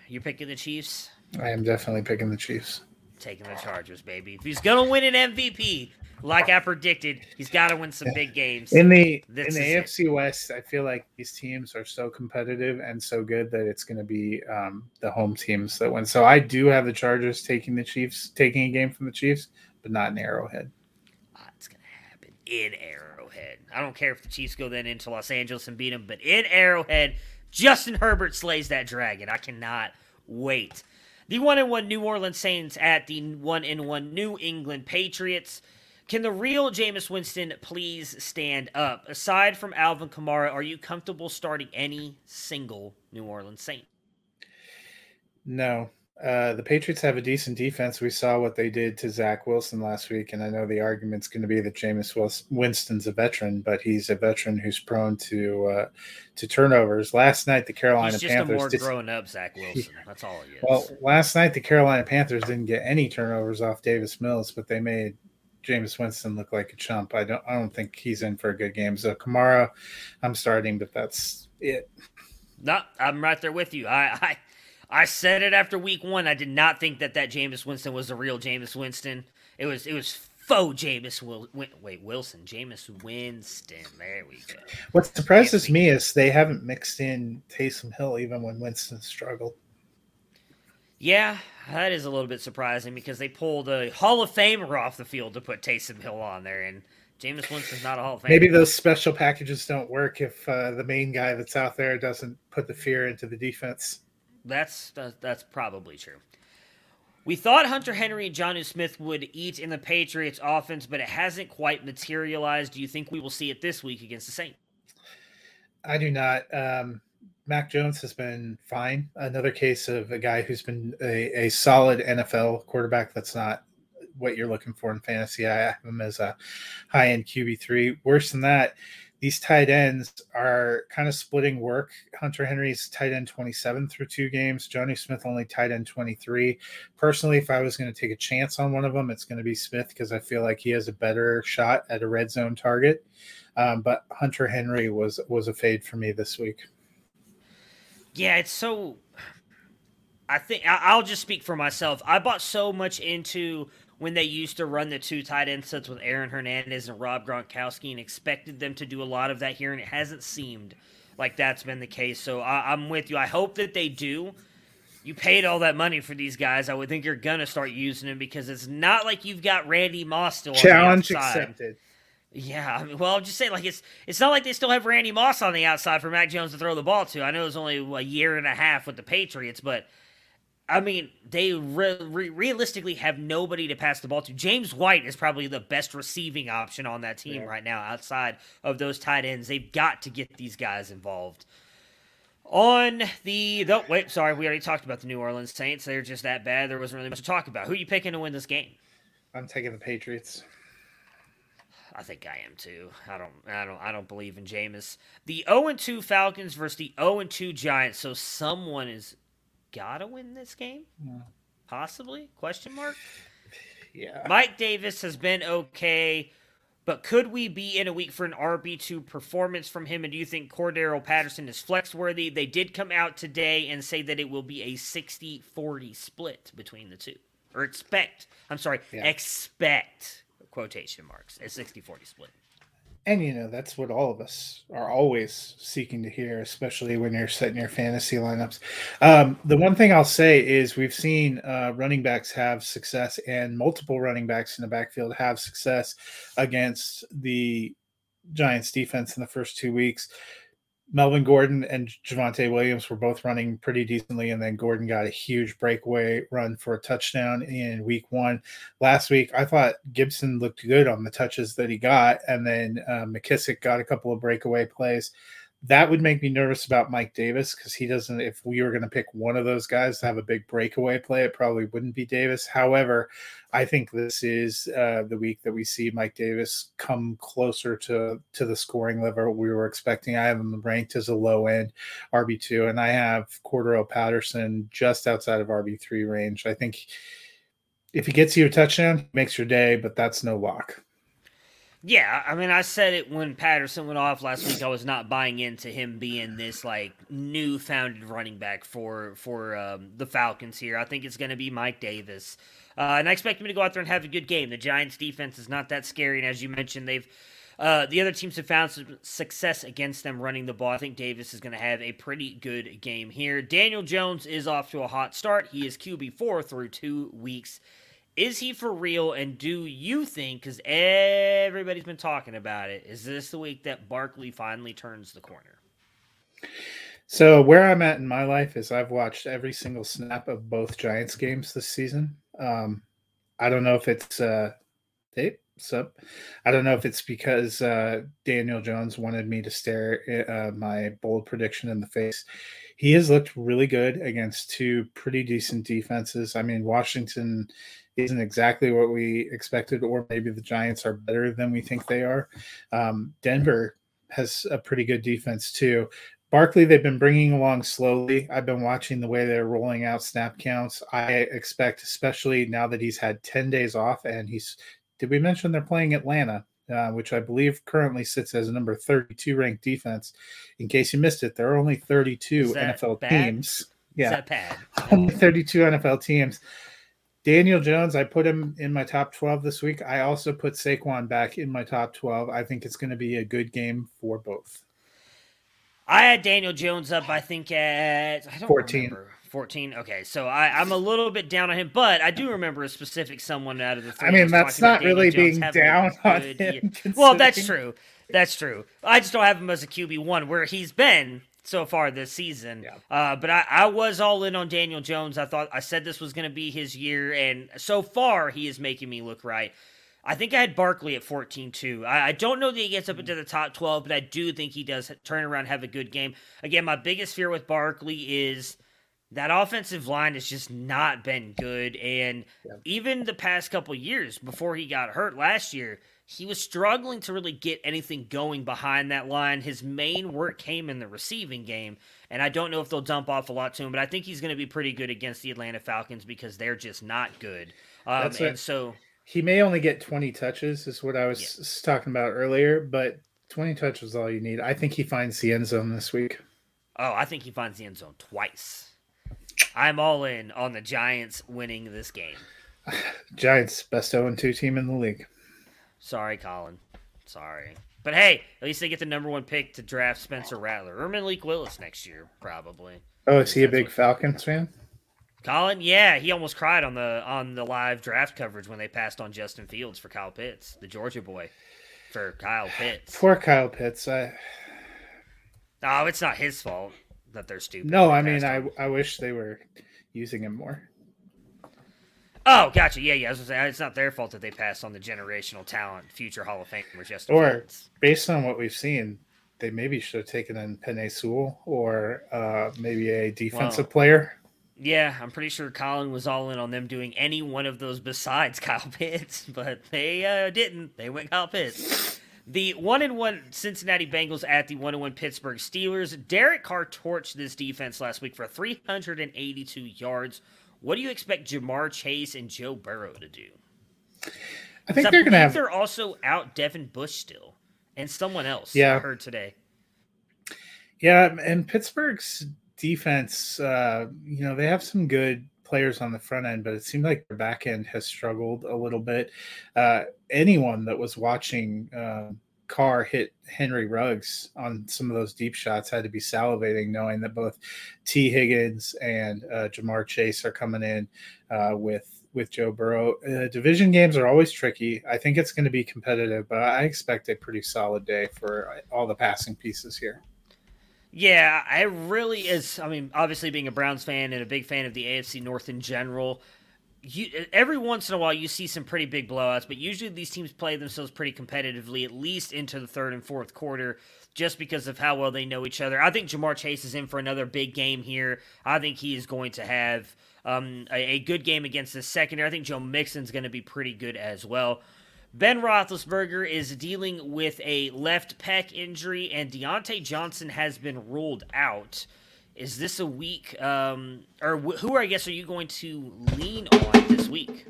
You're picking the Chiefs? I am definitely picking the Chiefs. Taking the Chargers, baby. If he's going to win an MVP, like I predicted, he's got to win some big games. In the this in the AFC it. West, I feel like these teams are so competitive and so good that it's going to be um, the home teams that win. So I do have the Chargers taking the Chiefs, taking a game from the Chiefs, but not in Arrowhead. Oh, it's going to happen in Arrowhead. I don't care if the Chiefs go then into Los Angeles and beat them, but in Arrowhead, Justin Herbert slays that dragon. I cannot wait. The one and one New Orleans Saints at the one and one New England Patriots. Can the real Jameis Winston please stand up? Aside from Alvin Kamara, are you comfortable starting any single New Orleans Saint? No. Uh, the Patriots have a decent defense. We saw what they did to Zach Wilson last week, and I know the argument's going to be that Jameis Winston's a veteran, but he's a veteran who's prone to uh, to turnovers. Last night, the Carolina he's just Panthers a more grown up Zach Wilson. That's all he is. Well, last night the Carolina Panthers didn't get any turnovers off Davis Mills, but they made Jameis Winston look like a chump. I don't I don't think he's in for a good game. So Kamara, I'm starting, but that's it. No, I'm right there with you. I I, I said it after week one. I did not think that that Jameis Winston was the real Jameis Winston. It was it was faux Jameis Will wait Wilson Jameis Winston. There we go. What surprises me is they haven't mixed in Taysom Hill even when Winston struggled. Yeah, that is a little bit surprising because they pulled a Hall of Famer off the field to put Taysom Hill on there, and Jameis Winston's not a Hall of Famer. Maybe those special packages don't work if uh, the main guy that's out there doesn't put the fear into the defense. That's that's probably true. We thought Hunter Henry and Jonnu Smith would eat in the Patriots offense, but it hasn't quite materialized. Do you think we will see it this week against the Saints? I do not. Um, Mac Jones has been fine. Another case of a guy who's been a, a solid NFL quarterback that's not what you're looking for in fantasy. I have him as a high end QB3. Worse than that, these tight ends are kind of splitting work. Hunter Henry's tight end 27 through two games. Jonnu Smith only tight end 23. Personally, if I was going to take a chance on one of them, it's going to be Smith because I feel like he has a better shot at a red zone target. Um, but Hunter Henry was was a fade for me this week. Yeah, it's so. I think I'll just speak for myself. I bought so much into when they used to run the two tight end sets with Aaron Hernandez and Rob Gronkowski and expected them to do a lot of that here, and it hasn't seemed like that's been the case. So I, am with you. I hope that they do. You paid all that money for these guys. I would think you're gonna start using them because it's not like you've got Randy Moss still. Challenge accepted. Yeah, I mean, well, I'm just saying, like it's it's not like they still have Randy Moss on the outside for Mac Jones to throw the ball to. I know it's only a year and a half with the Patriots, but I mean, they re- re- realistically have nobody to pass the ball to. James White is probably the best receiving option on that team yeah. right now, outside of those tight ends. They've got to get these guys involved. On the, the wait, sorry, we already talked about the New Orleans Saints. They're just that bad. There wasn't really much to talk about. Who are you picking to win this game? I'm taking the Patriots. I think I am too. I don't I don't I don't believe in Jameis. The 0 and 2 Falcons versus the 0 and 2 Giants. So someone is gotta win this game? Yeah. Possibly? Question mark? Yeah. Mike Davis has been okay. But could we be in a week for an RB2 performance from him? And do you think Cordarrelle Patterson is flex worthy? They did come out today and say that it will be a 60 40 split between the two. Or expect, I'm sorry, yeah. expect quotation marks, a 60 40 split and you know that's what all of us are always seeking to hear especially when you're setting your fantasy lineups. Um, the one thing i'll say is we've seen uh, running backs have success and multiple running backs in the backfield have success against the giants defense in the first two weeks Melvin Gordon and Javonte Williams were both running pretty decently, and then Gordon got a huge breakaway run for a touchdown in week one. Last week, I thought Gibson looked good on the touches that he got, and then uh, McKissic got a couple of breakaway plays that would make me nervous about Mike Davis because he doesn't. If we were going to pick one of those guys to have a big breakaway play, it probably wouldn't be Davis. However, I think this is uh, the week that we see Mike Davis come closer to to the scoring level we were expecting. I have him ranked as a low end RB two, and I have Cordarrelle Patterson just outside of RB three range. I think if he gets you a touchdown, makes your day, but that's no lock. Yeah, I mean, I said it when Patterson went off last week. I was not buying into him being this like new founded running back for for um, the Falcons here. I think it's going to be Mike Davis, uh, and I expect him to go out there and have a good game. The Giants' defense is not that scary, and as you mentioned, they've uh, the other teams have found some success against them running the ball. I think Davis is going to have a pretty good game here. Daniel Jones is off to a hot start. He is QB four through two weeks. Is he for real? And do you think, because everybody's been talking about it, is this the week that Barkley finally turns the corner? So, where I'm at in my life is I've watched every single snap of both Giants games this season. Um, I don't know if it's uh, tape, I don't know if it's because uh, Daniel Jones wanted me to stare uh, my bold prediction in the face. He has looked really good against two pretty decent defenses. I mean, Washington isn't exactly what we expected, or maybe the Giants are better than we think they are. Um, Denver has a pretty good defense too. Barkley, they've been bringing along slowly. I've been watching the way they're rolling out snap counts. I expect, especially now that he's had 10 days off and he's, did we mention they're playing Atlanta, uh, which I believe currently sits as a number 32 ranked defense. In case you missed it, there are only 32 NFL bad? teams. Yeah. Only 32 NFL teams. Daniel Jones, I put him in my top 12 this week. I also put Saquon back in my top 12. I think it's going to be a good game for both. I had Daniel Jones up, I think, at I 14. Remember. 14. Okay, so I, am a little bit down on him, but I do remember a specific someone out of the three. I mean, that's not really Jones being down on him. Well, that's true. That's true. I just don't have him as a QB one where he's been so far this season. Yeah. Uh, but I, I was all in on Daniel Jones. I thought I said this was going to be his year, and so far he is making me look right. I think I had Barkley at 14 too. I, I, don't know that he gets up into the top 12, but I do think he does turn around, have a good game. Again, my biggest fear with Barkley is that offensive line has just not been good. And yeah. even the past couple years before he got hurt last year, he was struggling to really get anything going behind that line. His main work came in the receiving game, and I don't know if they'll dump off a lot to him, but I think he's going to be pretty good against the Atlanta Falcons because they're just not good. Um, and so he may only get 20 touches, is what I was yeah. talking about earlier, but 20 touches is all you need. I think he finds the end zone this week. Oh, I think he finds the end zone twice. I'm all in on the Giants winning this game. Giants, best 0 2 team in the league. Sorry, Colin. Sorry. But hey, at least they get the number one pick to draft Spencer Rattler or Malik Willis next year, probably. Oh, is he a big what... Falcons fan? Colin, yeah, he almost cried on the on the live draft coverage when they passed on Justin Fields for Kyle Pitts, the Georgia boy, for Kyle Pitts. Poor Kyle Pitts. I... Oh, it's not his fault that they're stupid. No, I mean, I I wish they were using him more. Oh, gotcha. Yeah, yeah. Say, it's not their fault that they passed on the generational talent, future Hall of Famers. Just or based on what we've seen, they maybe should have taken in Penei Sewell or uh, maybe a defensive well, player. Yeah, I'm pretty sure Colin was all in on them doing any one of those besides Kyle Pitts, but they uh, didn't. They went Kyle Pitts. The one and one Cincinnati Bengals at the one and one Pittsburgh Steelers. Derek Carr torched this defense last week for 382 yards. What do you expect Ja'Marr Chase and Joe Burrow to do? I think they're going to have. They're also out Devin Bush still, and someone else. Yeah, I heard today. Yeah, and Pittsburgh's defense, uh, you know, they have some good players on the front end, but it seemed like their back end has struggled a little bit. Uh, anyone that was watching uh, Carr hit Henry Ruggs on some of those deep shots had to be salivating, knowing that both Tee Higgins and uh, Ja'Marr Chase are coming in uh, with with Joe Burrow. Uh, division games are always tricky. I think it's going to be competitive, but I expect a pretty solid day for all the passing pieces here. Yeah, I really is. I mean, obviously being a Browns fan and a big fan of the AFC North in general, you every once in a while you see some pretty big blowouts, but usually these teams play themselves pretty competitively, at least into the third and fourth quarter, just because of how well they know each other. I think Ja'Marr Chase is in for another big game here. I think he is going to have um, a, a, good game against the secondary. I think Joe Mixon's going to be pretty good as well. Ben Roethlisberger is dealing with a left pec injury, and Diontae Johnson has been ruled out. Is this a week, um, or wh- who, I guess, are you going to lean on this week?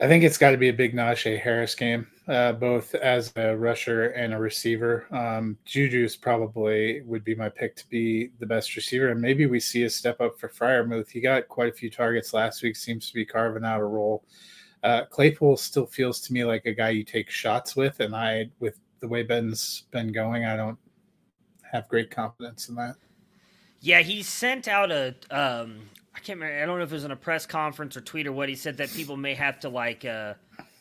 I think it's got to be a big Najee Harris game, uh, both as a rusher and a receiver. Um, Juju's probably would be my pick to be the best receiver, and maybe we see a step up for Freiermuth. He got quite a few targets last week, seems to be carving out a role. Uh, Claypool still feels to me like a guy you take shots with, and I, with the way Ben's been going, I don't have great confidence in that. Yeah, he sent out a. Um, I can't remember. I don't know if it was in a press conference or tweet or what. He said that people may have to like. Uh,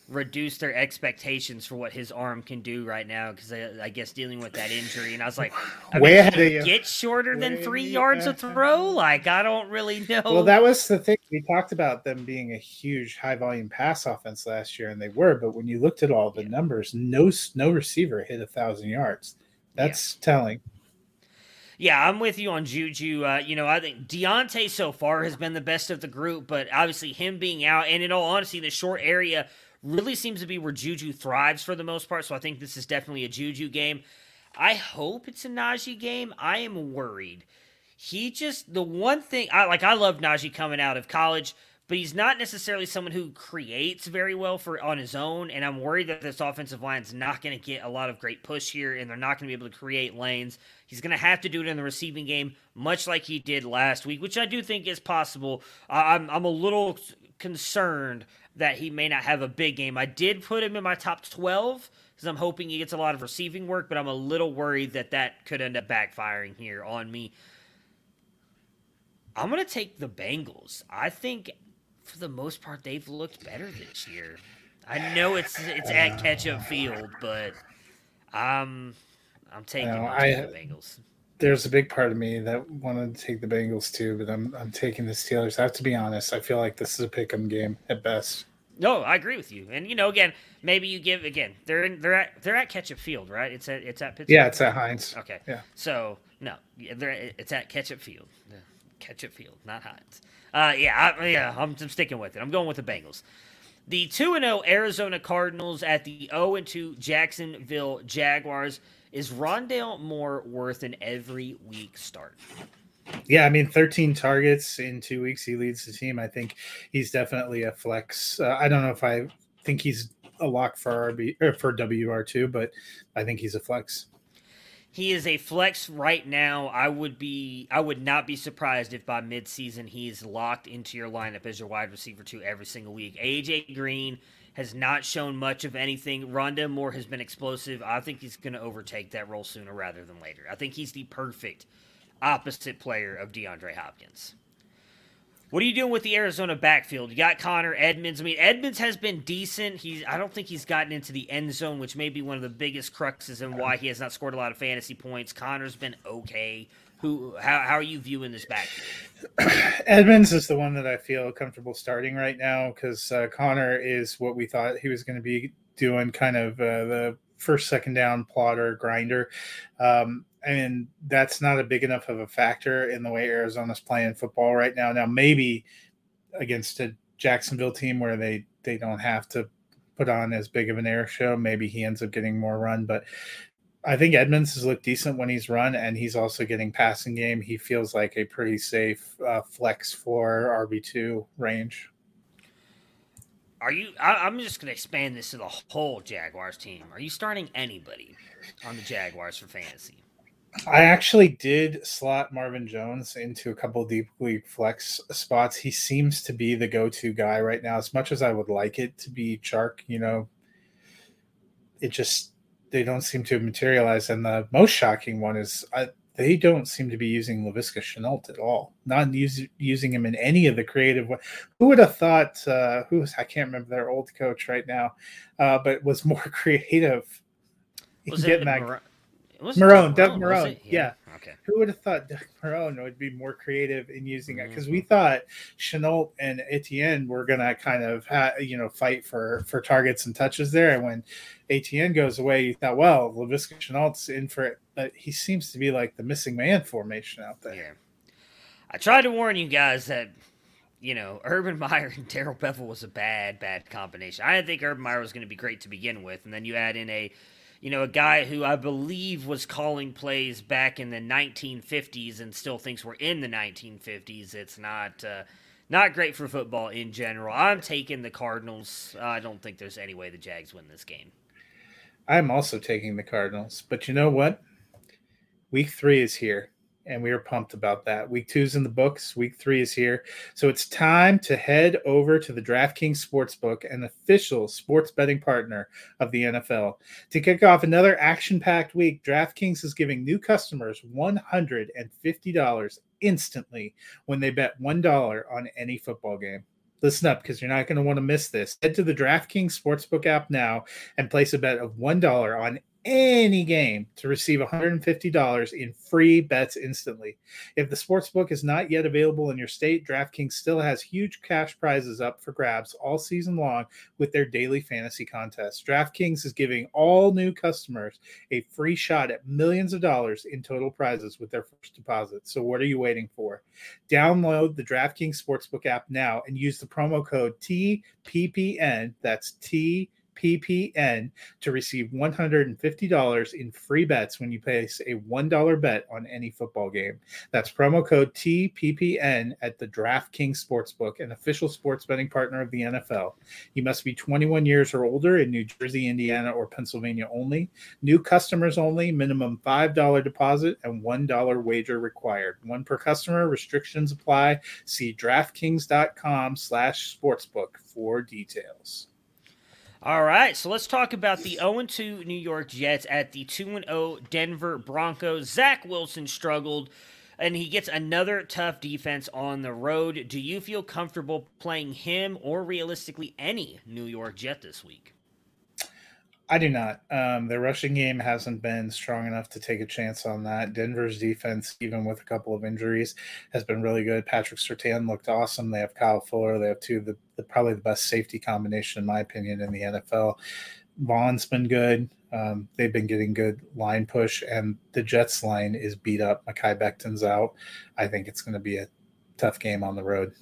reduce their expectations for what his arm can do right now because I, I, guess dealing with that injury. And I was like, I way mean, ahead of you. Get shorter way than three yards a throw? Like I don't really know. Well, that was the thing we talked about them being a huge high volume pass offense last year, and they were. But when you looked at all the yeah. numbers, no no receiver hit a thousand yards. That's yeah. telling. Yeah, I'm with you on Juju. Uh, you know, I think Diontae so far has been the best of the group, but obviously him being out, and in all honesty, the short area really seems to be where Juju thrives for the most part. So I think this is definitely a Juju game. I hope it's a Najee game. I am worried. He just the one thing I like. I love Najee coming out of college, but he's not necessarily someone who creates very well for on his own. And I'm worried that this offensive line is not going to get a lot of great push here, and they're not going to be able to create lanes. He's going to have to do it in the receiving game, much like he did last week, which I do think is possible. I'm I'm a little concerned that he may not have a big game. I did put him in my top 12 because I'm hoping he gets a lot of receiving work, but I'm a little worried that that could end up backfiring here on me. I'm going to take the Bengals. I think for the most part they've looked better this year. I know it's it's at catch-up field, but um, I'm I'm taking I, the Bengals. There's a big part of me that wanted to take the Bengals too, but I'm I'm taking the Steelers. I have to be honest. I feel like this is a pick'em game at best. No, I agree with you. And you know, again, maybe you give again. They're in, they're at they're at Ketchup Field, right? It's at it's at Pittsburgh. Yeah, it's at Heinz. Okay. Yeah. So no, they're it's at Ketchup Field. Ketchup Field, not Heinz. Uh, yeah, I, yeah, I'm, I'm sticking with it. I'm going with the Bengals. The two and zero oh Arizona Cardinals at the zero oh and two Jacksonville Jaguars. Is Rondale Moore worth an every week start? Yeah, I mean, 13 targets in two weeks. He leads the team. I think he's definitely a flex. Uh, I don't know if I think he's a lock for RB or for WR2, but I think he's a flex. He is a flex right now. I would be I would not be surprised if by midseason he's locked into your lineup as your wide receiver two every single week. AJ Green has not shown much of anything. Rondale Moore has been explosive. I think he's going to overtake that role sooner rather than later. I think he's the perfect opposite player of DeAndre Hopkins. What are you doing with the Arizona backfield? You got Conner Edmonds. I mean, Edmonds has been decent. He's I don't think he's gotten into the end zone, which may be one of the biggest cruxes and why he has not scored a lot of fantasy points. Conner's been okay. Who how, how are you viewing this backfield? Edmonds is the one that I feel comfortable starting right now because uh, Conner is what we thought he was going to be doing, kind of uh, the first second down plotter grinder. Um, and that's not a big enough of a factor in the way Arizona's playing football right now. Now, maybe against a Jacksonville team where they they don't have to put on as big of an air show, maybe he ends up getting more run. But I think Edmonds has looked decent when he's run, and he's also getting passing game. He feels like a pretty safe uh, flex for RB two range. are you? I, am just going to expand this to the whole Jaguars team. Are you starting anybody on the Jaguars for fantasy? I actually did slot Marvin Jones into a couple deep league flex spots. He seems to be the go-to guy right now. As much as I would like it to be Chark, you know, it just they don't seem to materialize. And the most shocking one is I, they don't seem to be using Laviska Shenault at all. Not use, using him in any of the creative way. Who would have thought? Uh, who was I can't remember their old coach right now, uh, but was more creative. Was it Mar- Marrone, Doug Marrone. Yeah. yeah. Okay. Who would have thought Doug Marrone would be more creative in using it? Because mm-hmm. we thought Shenault and Etienne were gonna kind of ha- you know fight for for targets and touches there, and when Etienne goes away, you thought, well, Laviska Shenault's in for it, but he seems to be like the missing man formation out there. Yeah. I tried to warn you guys that you know, Urban Meyer and Darrell Bevell was a bad, bad combination. I didn't think Urban Meyer was going to be great to begin with, and then you add in a you know, a guy who I believe was calling plays back in the 1950s and still thinks we're in the 1950s. It's not uh, not great for football in general. I'm taking the Cardinals. I don't think there's any way the Jags win this game. I'm also taking the Cardinals, but you know what? Week three is here and we are pumped about that. Week two is in the books. Week three is here. So it's time to head over to the DraftKings Sportsbook, an official sports betting partner of the NFL. To kick off another action packed week, DraftKings is giving new customers $150 instantly when they bet $1 on any football game. Listen up because you're not going to want to miss this. Head to the DraftKings Sportsbook app now and place a bet of $1 on any game to receive $150 in free bets instantly. If the sports book is not yet available in your state, DraftKings still has huge cash prizes up for grabs all season long with their daily fantasy contests. DraftKings is giving all new customers a free shot at millions of dollars in total prizes with their first deposit. So what are you waiting for? Download the DraftKings Sportsbook app now and use the promo code TPPN. That's T PPN to receive $150 in free bets when you place a $1 bet on any football game. That's promo code TPPN at the DraftKings Sportsbook, an official sports betting partner of the NFL. You must be 21 years or older in New Jersey, Indiana, or Pennsylvania only. New customers only, minimum $5 deposit and $1 wager required. One per customer, restrictions apply. See DraftKings.com slash sportsbook for details. All right, so let's talk about the 0 2 New York Jets at the 2 0 Denver Broncos. Zach Wilson struggled, and he gets another tough defense on the road. Do you feel comfortable playing him or realistically any New York Jet this week? I do not. Um, the rushing game hasn't been strong enough to take a chance on that. Denver's defense, even with a couple of injuries, has been really good. Patrick Surtain looked awesome. They have Kyle Fuller. They have two of the, the probably the best safety combination, in my opinion, in the NFL. Vaughn's been good. Um, they've been getting good line push, and the Jets line is beat up. Mekhi Becton's out. I think it's going to be a tough game on the road.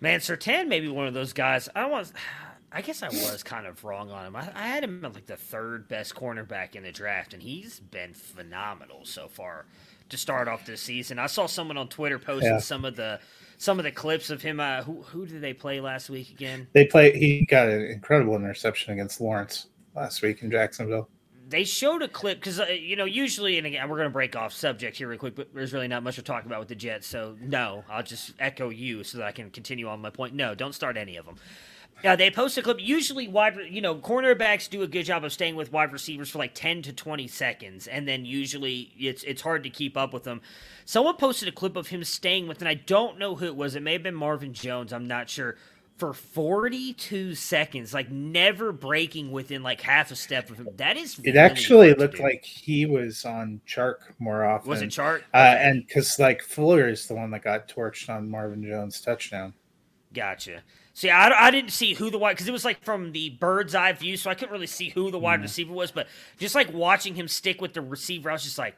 Man, Sertan may be one of those guys. I want. I guess I was kind of wrong on him. I, I, had him at like the third best cornerback in the draft, and he's been phenomenal so far to start off this season. I saw someone on Twitter posting yeah. some of the some of the clips of him. Uh, who who did they play last week again? They play. He got an incredible interception against Lawrence last week in Jacksonville. They showed a clip because uh, you know usually, and again we're going to break off subject here real quick, but there's really not much to talk about with the Jets. So no, I'll just echo you so that I can continue on my point. No, don't start any of them. Yeah, they post a clip. Usually, wide you know cornerbacks do a good job of staying with wide receivers for like ten to twenty seconds, and then usually it's it's hard to keep up with them. Someone posted a clip of him staying with, and I don't know who it was. It may have been Marvin Jones. I'm not sure. For 42 seconds, like never breaking within like half a step of him. That is. It really actually looked like he was on Chark more often. Was it Chark? Uh, and because like Fuller is the one that got torched on Marvin Jones' touchdown. Gotcha. See, I, I didn't see who the wide because it was like from the bird's eye view, so I couldn't really see who the wide mm. receiver was. But just like watching him stick with the receiver, I was just like,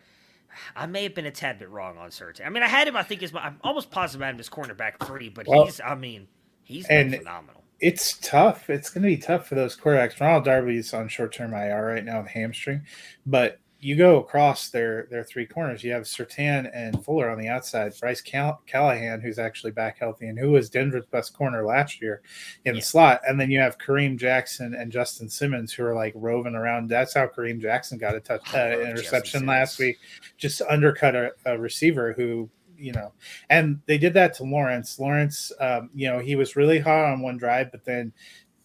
I may have been a tad bit wrong on Surtain. I mean, I had him. I think is my. I'm almost positive I had him as cornerback three, but well, he's. I mean, he's been phenomenal. It's tough. It's going to be tough for those quarterbacks. Ronald Darby's on short term IR right now with hamstring, but you go across their their three corners. You have Surtain and Fuller on the outside. Bryce Call- Callahan, who's actually back healthy and who was Denver's best corner last year in yeah. the slot. And then you have Kareem Jackson and Justin Simmons, who are like roving around. That's how Kareem Jackson got a touch uh, interception last week, just undercut a, a receiver who you know, and they did that to Lawrence. Lawrence, um, you know, he was really hot on one drive, but then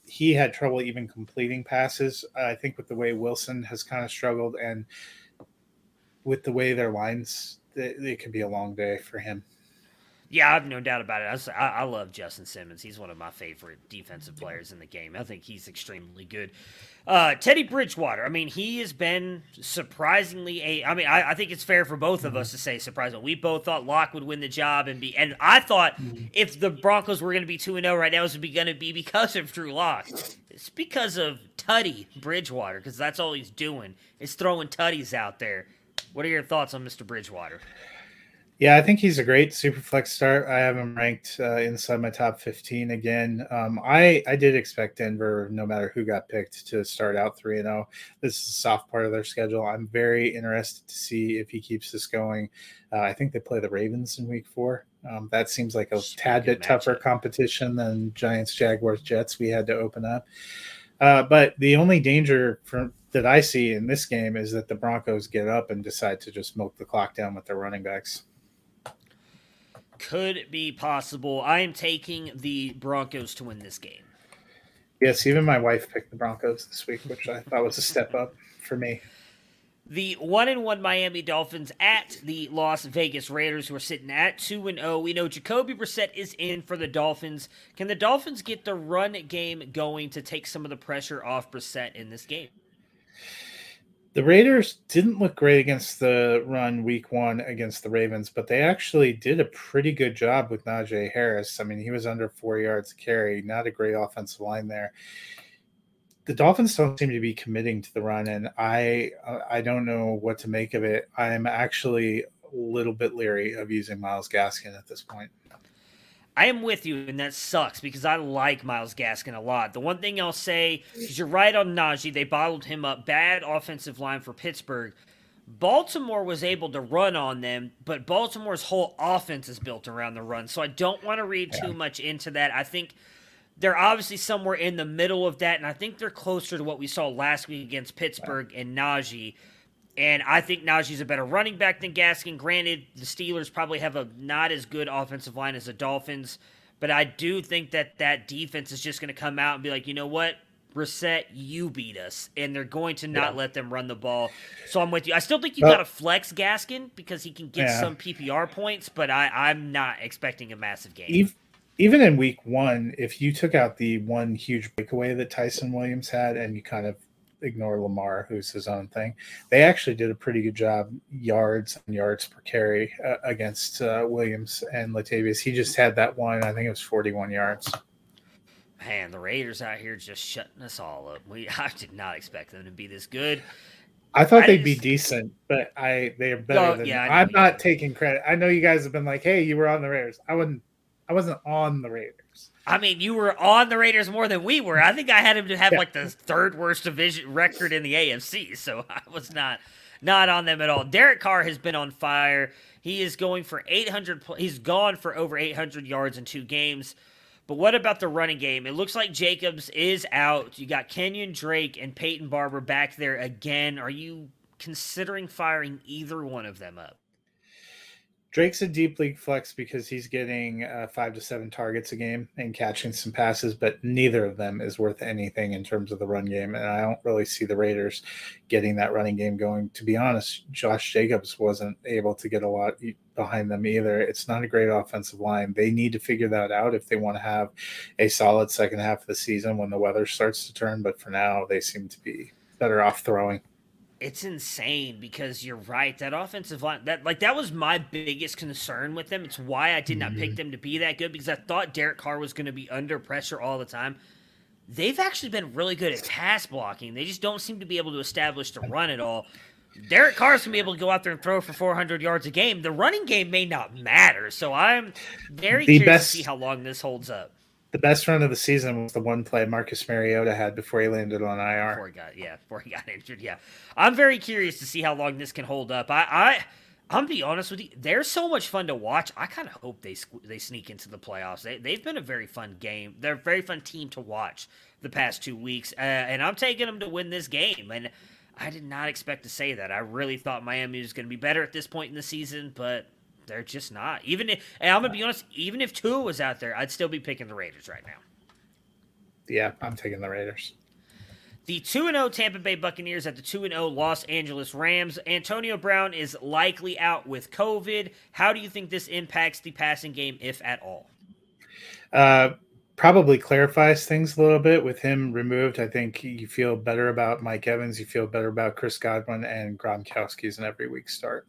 he had trouble even completing passes. I think with the way Wilson has kind of struggled and with the way their lines, it, it could be a long day for him. Yeah, I've no doubt about it. I, I, love Justin Simmons. He's one of my favorite defensive players in the game. I think he's extremely good. Uh, Teddy Bridgewater. I mean, he has been surprisingly a. I mean, I, I think it's fair for both of us to say surprising. We both thought Lock would win the job and be, and I thought mm-hmm. if the Broncos were going to be two and zero oh right now, it was going to be because of Drew Lock. It's because of Tutty Bridgewater because that's all he's doing is throwing tutties out there. What are your thoughts on Mr. Bridgewater? Yeah, I think he's a great super flex start. I have him ranked uh, inside my top 15 again. Um, I I did expect Denver, no matter who got picked, to start out three and zero. Oh. This is a soft part of their schedule. I'm very interested to see if he keeps this going. Uh, I think they play the Ravens in Week Four. Um, that seems like a tad bit tougher competition than Giants, Jaguars, Jets. We had to open up. Uh, but the only danger from that I see in this game is that the Broncos get up and decide to just milk the clock down with their running backs could be possible. I am taking the Broncos to win this game. Yes, even my wife picked the Broncos this week, which I thought was a step up for me. The one and one Miami Dolphins at the Las Vegas Raiders, who are sitting at two and zero. Oh. We know Jacoby Brissett is in for the Dolphins. Can the Dolphins get the run game going to take some of the pressure off Brissett in this game? The Raiders didn't look great against the run week one against the Ravens, but they actually did a pretty good job with Najee Harris. I mean, he was under four yards carry, not a great offensive line there. The Dolphins don't seem to be committing to the run, and I I don't know what to make of it. I'm actually a little bit leery of using Myles Gaskin at this point. I am with you, and that sucks because I like Myles Gaskin a lot. The one thing I'll say is you're right on Najee. They bottled him up. Bad offensive line for Pittsburgh. Baltimore was able to run on them, but Baltimore's whole offense is built around the run. So I don't want to read yeah. too much into that. I think they're obviously somewhere in the middle of that, and I think they're closer to what we saw last week against Pittsburgh and Najee. And I think Najee's a better running back than Gaskin. Granted, the Steelers probably have a not as good offensive line as the Dolphins, but I do think that that defense is just going to come out and be like, you know what, Brissett, you beat us, and they're going to not yeah. let them run the ball. So I'm with you. I still think you got to flex Gaskin because he can get yeah. some PPR points, but I, I'm not expecting a massive game. Even in week one, if you took out the one huge breakaway that Ty'Son Williams had and you kind of ignore Lamar, who's his own thing. They actually did a pretty good job yards and yards per carry uh, against uh, Williams and Latavius. He just had that one. I think it was 41 yards. Man, the Raiders out here just shutting us all up. We I did not expect them to be this good. I thought I they'd be decent, but I they are better oh, than yeah, I'm not taking credit. I know you guys have been like, "Hey, you were on the Raiders." I wasn't. I wasn't on the Raiders. I mean, you were on the Raiders more than we were. I think I had him to have yeah. like the third worst division record in the AFC, so I was not not on them at all. Derek Carr has been on fire. He is going for 800 he's gone for over 800 yards in two games. But what about the running game? It looks like Jacobs is out. You got Kenyan Drake and Peyton Barber back there again. Are you considering firing either one of them up? Drake's a deep league flex because he's getting uh, five to seven targets a game and catching some passes, but neither of them is worth anything in terms of the run game. And I don't really see the Raiders getting that running game going. To be honest, Josh Jacobs wasn't able to get a lot behind them either. It's not a great offensive line. They need to figure that out if they want to have a solid second half of the season when the weather starts to turn. But for now, they seem to be better off throwing it's insane because you're right. That offensive line, that like that was my biggest concern with them. It's why I did not mm-hmm. pick them to be that good because I thought Derek Carr was going to be under pressure all the time. They've actually been really good at pass blocking. They just don't seem to be able to establish the run at all. Derek Carr's gonna be able to go out there and throw for 400 yards a game. The running game may not matter, so I'm very the curious best, to see how long this holds up. The best run of the season was the one play Marcus Mariota had before he landed on IR. Before he got yeah, before he got injured. Yeah, I'm very curious to see how long this can hold up. I, I I'm be honest with you. They're so much fun to watch. I kind of hope they they sneak into the playoffs. They they've been a very fun game. They're a very fun team to watch the past two weeks, uh, and I'm taking them to win this game. And I did not expect to say that. I really thought Miami was going to be better at this point in the season, but they're just not. Even if, and I'm gonna be honest, even if Tua was out there, I'd still be picking the Raiders right now. Yeah, I'm taking the Raiders. The 2 0 Tampa Bay Buccaneers at the 2 0 Los Angeles Rams. Antonio Brown is likely out with COVID. How do you think this impacts the passing game, if at all? Uh, probably clarifies things a little bit with him removed. I think you feel better about Mike Evans. You feel better about Chris Godwin and Gronkowski's an every week start.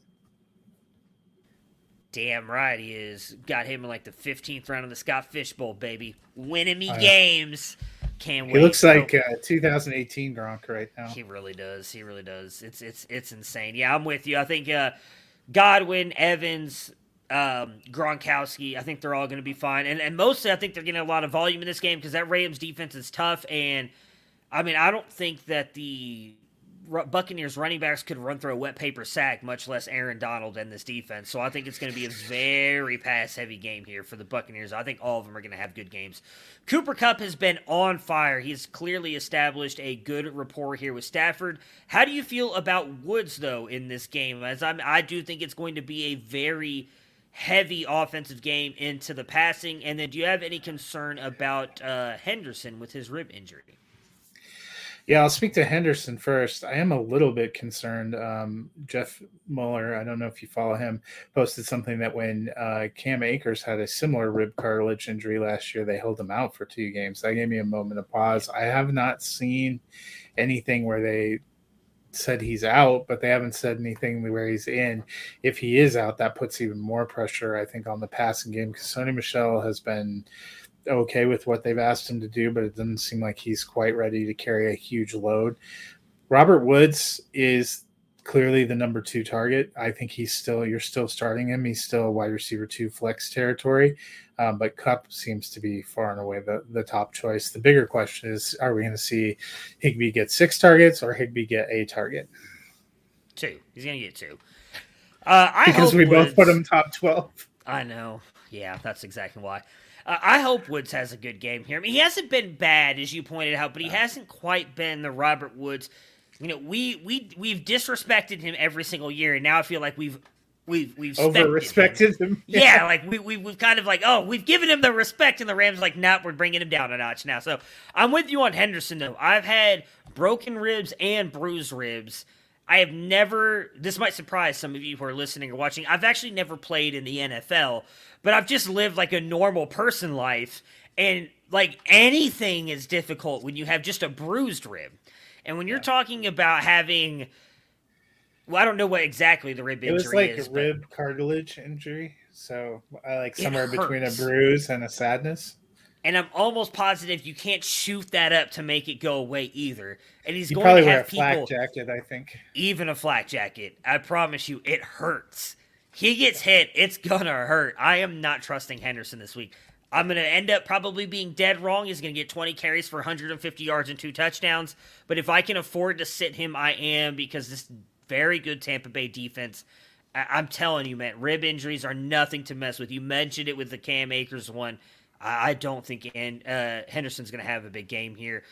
Damn right he is. Got him in like the 15th round of the Scott Fish Bowl, baby. Winning me games. Can't wait. He looks like uh, 2018 Gronk right now. He really does. He really does. It's it's it's insane. Yeah, I'm with you. I think uh, Godwin, Evans, um, Gronkowski. I think they're all going to be fine. And and mostly, I think they're getting a lot of volume in this game because that Rams defense is tough. And I mean, I don't think that the Buccaneers running backs could run through a wet paper sack, much less Aaron Donald and this defense. So I think it's going to be a very pass heavy game here for the Buccaneers. I think all of them are going to have good games. Cooper Kupp has been on fire. He's clearly established a good rapport here with Stafford. How do you feel about Woods though in this game? As I'm, I do think it's going to be a very heavy offensive game into the passing. And then do you have any concern about uh, Henderson with his rib injury? Yeah, I'll speak to Henderson first. I am a little bit concerned. Um, Jeff Mueller, I don't know if you follow him, posted something that when uh, Cam Akers had a similar rib cartilage injury last year, they held him out for two games. That gave me a moment of pause. I have not seen anything where they said he's out, but they haven't said anything where he's in. If he is out, that puts even more pressure, I think, on the passing game because Sony Michel has been – okay with what they've asked him to do, but it doesn't seem like he's quite ready to carry a huge load. Robert Woods is clearly the number two target. I think he's still you're still starting him. He's still a wide receiver two flex territory, um, but Kupp seems to be far and away the, the top choice. The bigger question is: Are we going to see Higbee get six targets or Higbee get a target? Two. He's going to get two. Uh, I because we Woods, both put him top twelve. I know. Yeah, that's exactly why. Uh, I hope Woods has a good game here. I mean, he hasn't been bad, as you pointed out, but he hasn't quite been the Robert Woods. You know, we we we've disrespected him every single year, and now I feel like we've we've we've over respected him. him. Yeah. like we, we we've kind of like oh we've given him the respect, and the Rams like nah we're bringing him down a notch now. So I'm with you on Henderson though. I've had broken ribs and bruised ribs. I have never. This might surprise some of you who are listening or watching. I've actually never played in the NFL, but I've just lived like a normal person life. And like anything is difficult when you have just a bruised rib. And when you're yeah. talking about having, well, I don't know what exactly the rib injury is. It was like is, a rib cartilage injury. So I like somewhere between a bruise and a sadness. And I'm almost positive you can't shoot that up to make it go away either. And he's you going to have a people, flak jacket, I think. Even a flak jacket. I promise you, it hurts he gets hit, it's gonna hurt. I am not trusting Henderson this week. I'm gonna end up probably being dead wrong. He's gonna get 20 carries for 150 yards and two touchdowns. But if I can afford to sit him, I am because this very good Tampa Bay defense. I- am telling you, man, rib injuries are nothing to mess with. You mentioned it with the Cam Akers one. I, I don't think uh, Henderson's gonna have a big game here.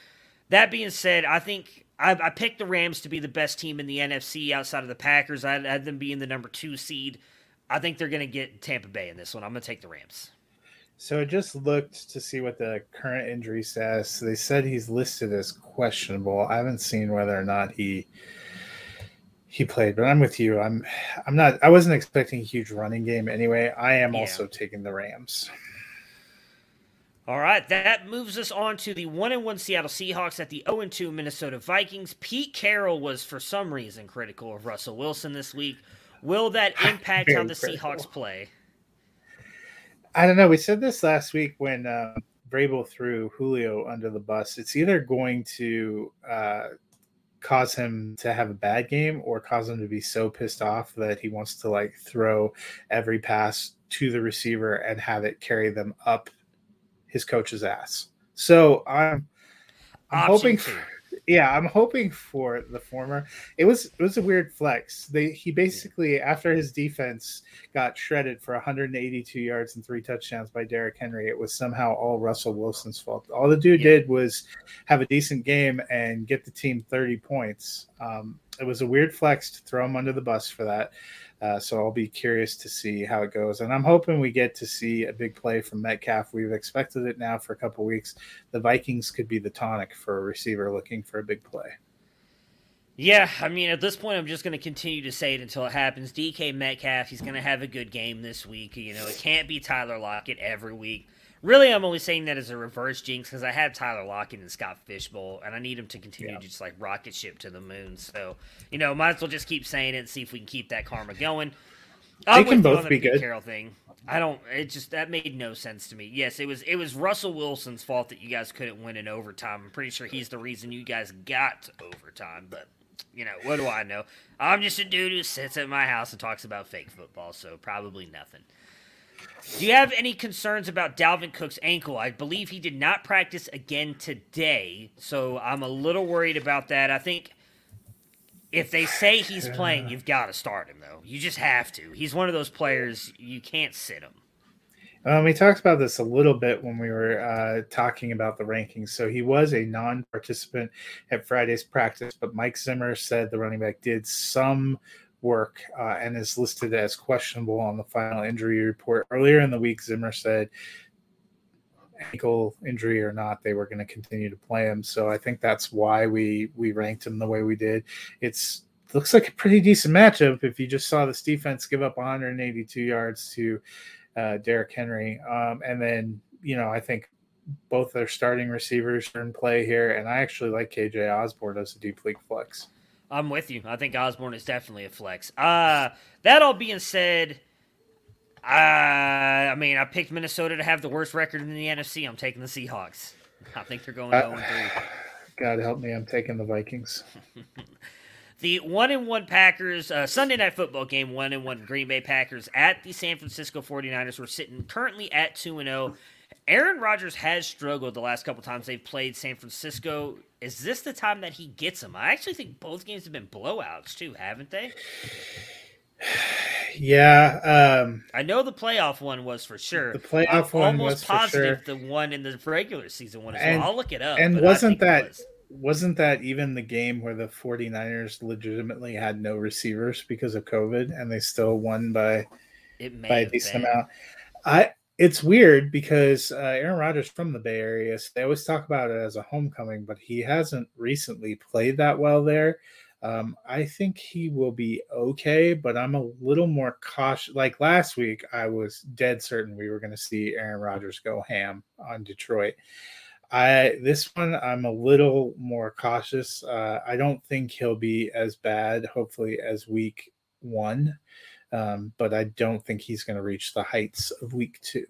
That being said, I think I, I, picked the Rams to be the best team in the NFC outside of the Packers. I had them being the number two seed. I think they're going to get Tampa Bay in this one. I'm going to take the Rams. So I just looked to see what the current injury says. They said he's listed as questionable. I haven't seen whether or not he he played, but I'm with you. I'm I'm not I wasn't expecting a huge running game anyway. I am yeah. also taking the Rams. All right, that moves us on to the 1 and 1 Seattle Seahawks at the 0 and 2 Minnesota Vikings. Pete Carroll was for some reason critical of Russell Wilson this week. Will that impact how the critical. Seahawks play? I don't know. We said this last week when uh, Vrabel threw Julio under the bus. It's either going to uh, cause him to have a bad game or cause him to be so pissed off that he wants to like throw every pass to the receiver and have it carry them up his coach's ass. So I'm, I'm hoping. For, yeah, I'm hoping for the former. It was it was a weird flex. They he basically after his defense got shredded for 182 yards and three touchdowns by Derrick Henry, it was somehow all Russell Wilson's fault. All the dude yeah. did was have a decent game and get the team 30 points. Um, it was a weird flex to throw him under the bus for that. Uh, so I'll be curious to see how it goes, and I'm hoping we get to see a big play from Metcalf. We've expected it now for a couple weeks. The Vikings could be the tonic for a receiver looking for a big play. Yeah, I mean, at this point, I'm just going to continue to say it until it happens. DK Metcalf, he's going to have a good game this week. You know, it can't be Tyler Lockett every week. Really, I'm only saying that as a reverse jinx because I had Tyler Lockett and Scott Fishbowl, and I need him to continue yeah. to just like rocket ship to the moon. So, you know, might as well just keep saying it and see if we can keep that karma going. They can both be good. Carroll thing. I don't. It just that made no sense to me. Yes, it was. It was Russell Wilson's fault that you guys couldn't win in overtime. I'm pretty sure he's the reason you guys got overtime. But you know, what do I know? I'm just a dude who sits at my house and talks about fake football, so probably nothing. Do you have any concerns about Dalvin Cook's ankle? I believe he did not practice again today, so I'm a little worried about that. I think if they say he's playing, you've got to start him, though. You just have to. He's one of those players you can't sit him. Um, we talked about this a little bit when we were uh, talking about the rankings. So he was a non-participant at Friday's practice, but Mike Zimmer said the running back did some work uh, and is listed as questionable on the final injury report. Earlier in the week, Zimmer said ankle injury or not, they were going to continue to play him. So I think that's why we we ranked him the way we did. It's looks like a pretty decent matchup if you just saw this defense give up 182 yards to uh, Derrick Henry, um, and then you know I think both their starting receivers are in play here, and I actually like KJ Osborne as a deep league flex. I'm with you. I think Osborne is definitely a flex. Uh, that all being said, uh, I mean, I picked Minnesota to have the worst record in the NFC. I'm taking the Seahawks. I think they're going uh, 0 3. God help me. I'm taking the Vikings. the one and one Packers uh, Sunday night football game, one and one Green Bay Packers at the San Francisco 49ers. We're sitting currently at 2 and 0. Aaron Rodgers has struggled the last couple times they've played San Francisco. Is this the time that he gets them? I actually think both games have been blowouts too, haven't they? Yeah, um, I know the playoff one was for sure. The playoff I'm one was positive sure. the one in the regular season one as and, well. I'll look it up. And wasn't that was. wasn't that even the game where the 49ers legitimately had no receivers because of COVID and they still won by by a decent amount? I it's weird because uh, Aaron Rodgers from the Bay Area. So they always talk about it as a homecoming, but he hasn't recently played that well there. Um, I think he will be okay, but I'm a little more cautious. Like last week, I was dead certain we were going to see Aaron Rodgers go ham on Detroit. I this one I'm a little more cautious. Uh, I don't think he'll be as bad, hopefully, as week one um, but I don't think he's going to reach the heights of week two.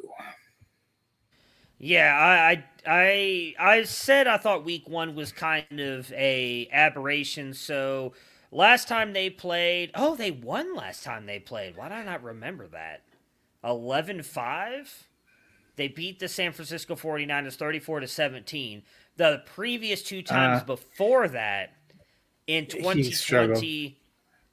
Yeah, I, I I said I thought week one was kind of a aberration. So last time they played, oh, they won last time they played. Why did I not remember that? 11-5? They beat the San Francisco 49ers 34 to 17. The previous two times uh, before that in 2020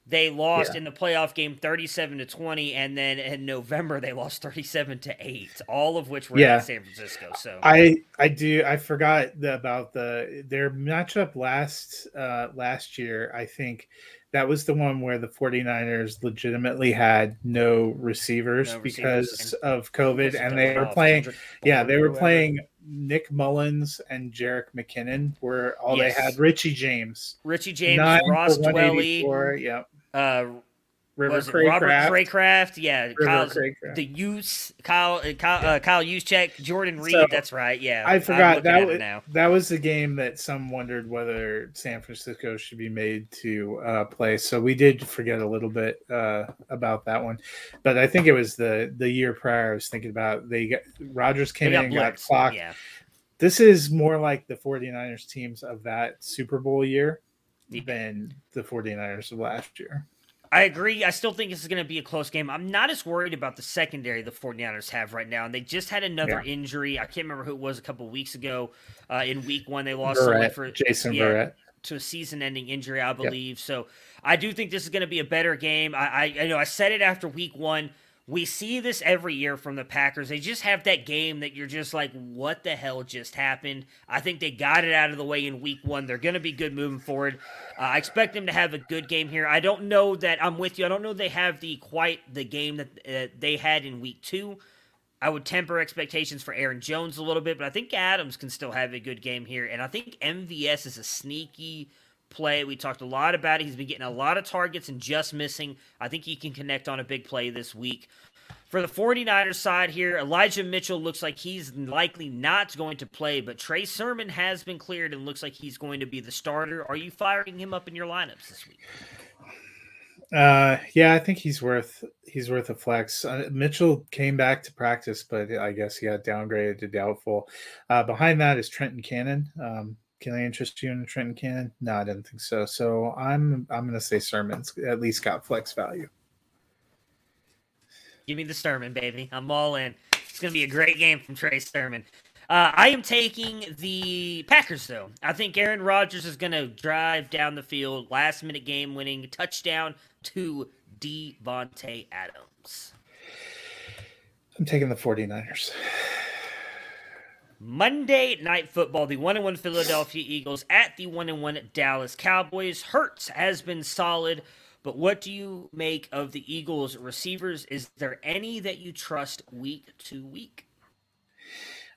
they lost yeah. in the playoff game 37 to 20 and then in november they lost 37 to 8 all of which were yeah. in san francisco so i i do i forgot about the their matchup last uh last year i think that was the one where the 49ers legitimately had no receivers, no because receivers of covid and they were playing yeah they were playing Nick Mullens and Jerick McKinnon were all yes. they had. Richie James, Richie James, Ross Dwelley, yep. Uh, River Cracraft. Robert Cracraft, yeah, Kyle, the use Kyle, uh, Kyle, uh, Kyle Juszczyk, Jordan Reed. So, that's right. Yeah, I forgot that was that was the game that some wondered whether San Francisco should be made to uh, play. So we did forget a little bit uh, about that one, but I think it was the the year prior. I was thinking about they got Rodgers came in and got clocked. Yeah. This is more like the 49ers teams of that Super Bowl year than the 49ers of last year. I agree. I still think this is going to be a close game. I'm not as worried about the secondary the 49ers have right now. And they just had another yeah. injury. I can't remember who it was a couple weeks ago. Uh, in week one, they lost for Jason yeah, Verrett. to a season-ending injury, I believe. Yep. So I do think this is going to be a better game. I, I, I know I said it after week one. We see this every year from the Packers. They just have that game that you're just like, what the hell just happened? I think they got it out of the way in week one. They're going to be good moving forward. Uh, I expect them to have a good game here. I don't know that I'm with you. I don't know they have the quite the game that uh, they had in week two. I would temper expectations for Aaron Jones a little bit, but I think Adams can still have a good game here. And I think MVS is a sneaky play. We talked a lot about it. He's been getting a lot of targets and just missing. I think he can connect on a big play this week. For the 49ers side here, Elijah Mitchell looks like he's likely not going to play, but Trey Sermon has been cleared and looks like he's going to be the starter. Are you firing him up in your lineups this week? Uh, yeah, I think he's worth he's worth a flex. Uh, Mitchell came back to practice, but I guess he got downgraded to doubtful. Uh, behind that is Trenton Cannon. Um, can I interest you in Trenton Cannon? No, I didn't think so. So I'm I'm going to say Sermon's at least got flex value. Give me the Sermon, baby. I'm all in. It's going to be a great game from Trey Sermon. Uh, I am taking the Packers, though. I think Aaron Rodgers is going to drive down the field, last minute game winning touchdown to Davante Adams. I'm taking the 49ers. Monday Night Football, the 1 and 1 Philadelphia Eagles at the 1 and 1 Dallas Cowboys. Hurts has been solid, but what do you make of the Eagles receivers? Is there any that you trust week to week?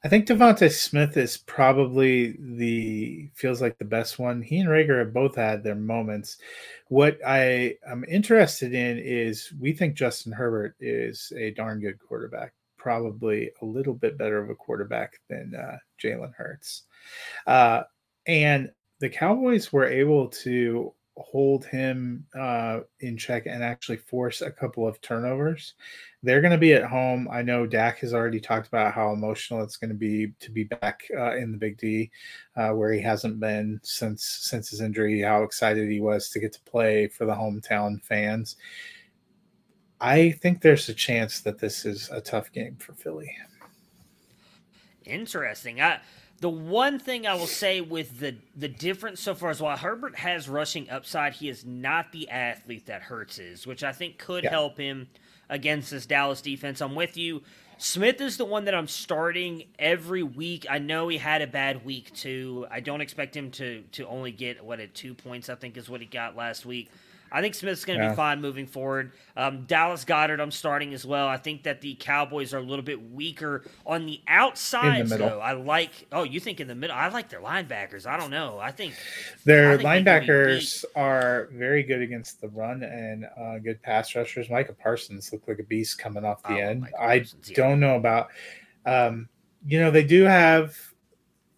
I think DeVonta Smith is probably the feels like the best one. He and Reagor have both had their moments. What I am interested in is we think Justin Herbert is a darn good quarterback probably a little bit better of a quarterback than uh, Jalen Hurts. Uh, and the Cowboys were able to hold him uh, in check and actually force a couple of turnovers. They're going to be at home. I know Dak has already talked about how emotional it's going to be to be back uh, in the Big D, uh, where he hasn't been since since his injury. How excited he was to get to play for the hometown fans. I think there's a chance that this is a tough game for Philly. Interesting. I, the one thing I will say with the the difference so far is while Herbert has rushing upside, he is not the athlete that Hurts is, which I think could yeah. help him against this Dallas defense. I'm with you. Smith is the one that I'm starting every week. I know he had a bad week too. I don't expect him to to only get what at two points. I think is what he got last week. I think Smith's going to yeah. be fine moving forward. Um, Dallas Goedert, I'm starting as well. I think that the Cowboys are a little bit weaker on the outside. The though. I like. Oh, you think in the middle? I like their linebackers. I don't know. I think their I think linebackers are very good against the run and uh, good pass rushers. Micah Parsons looked like a beast coming off the oh, end. I don't know about. Um, you know, they do have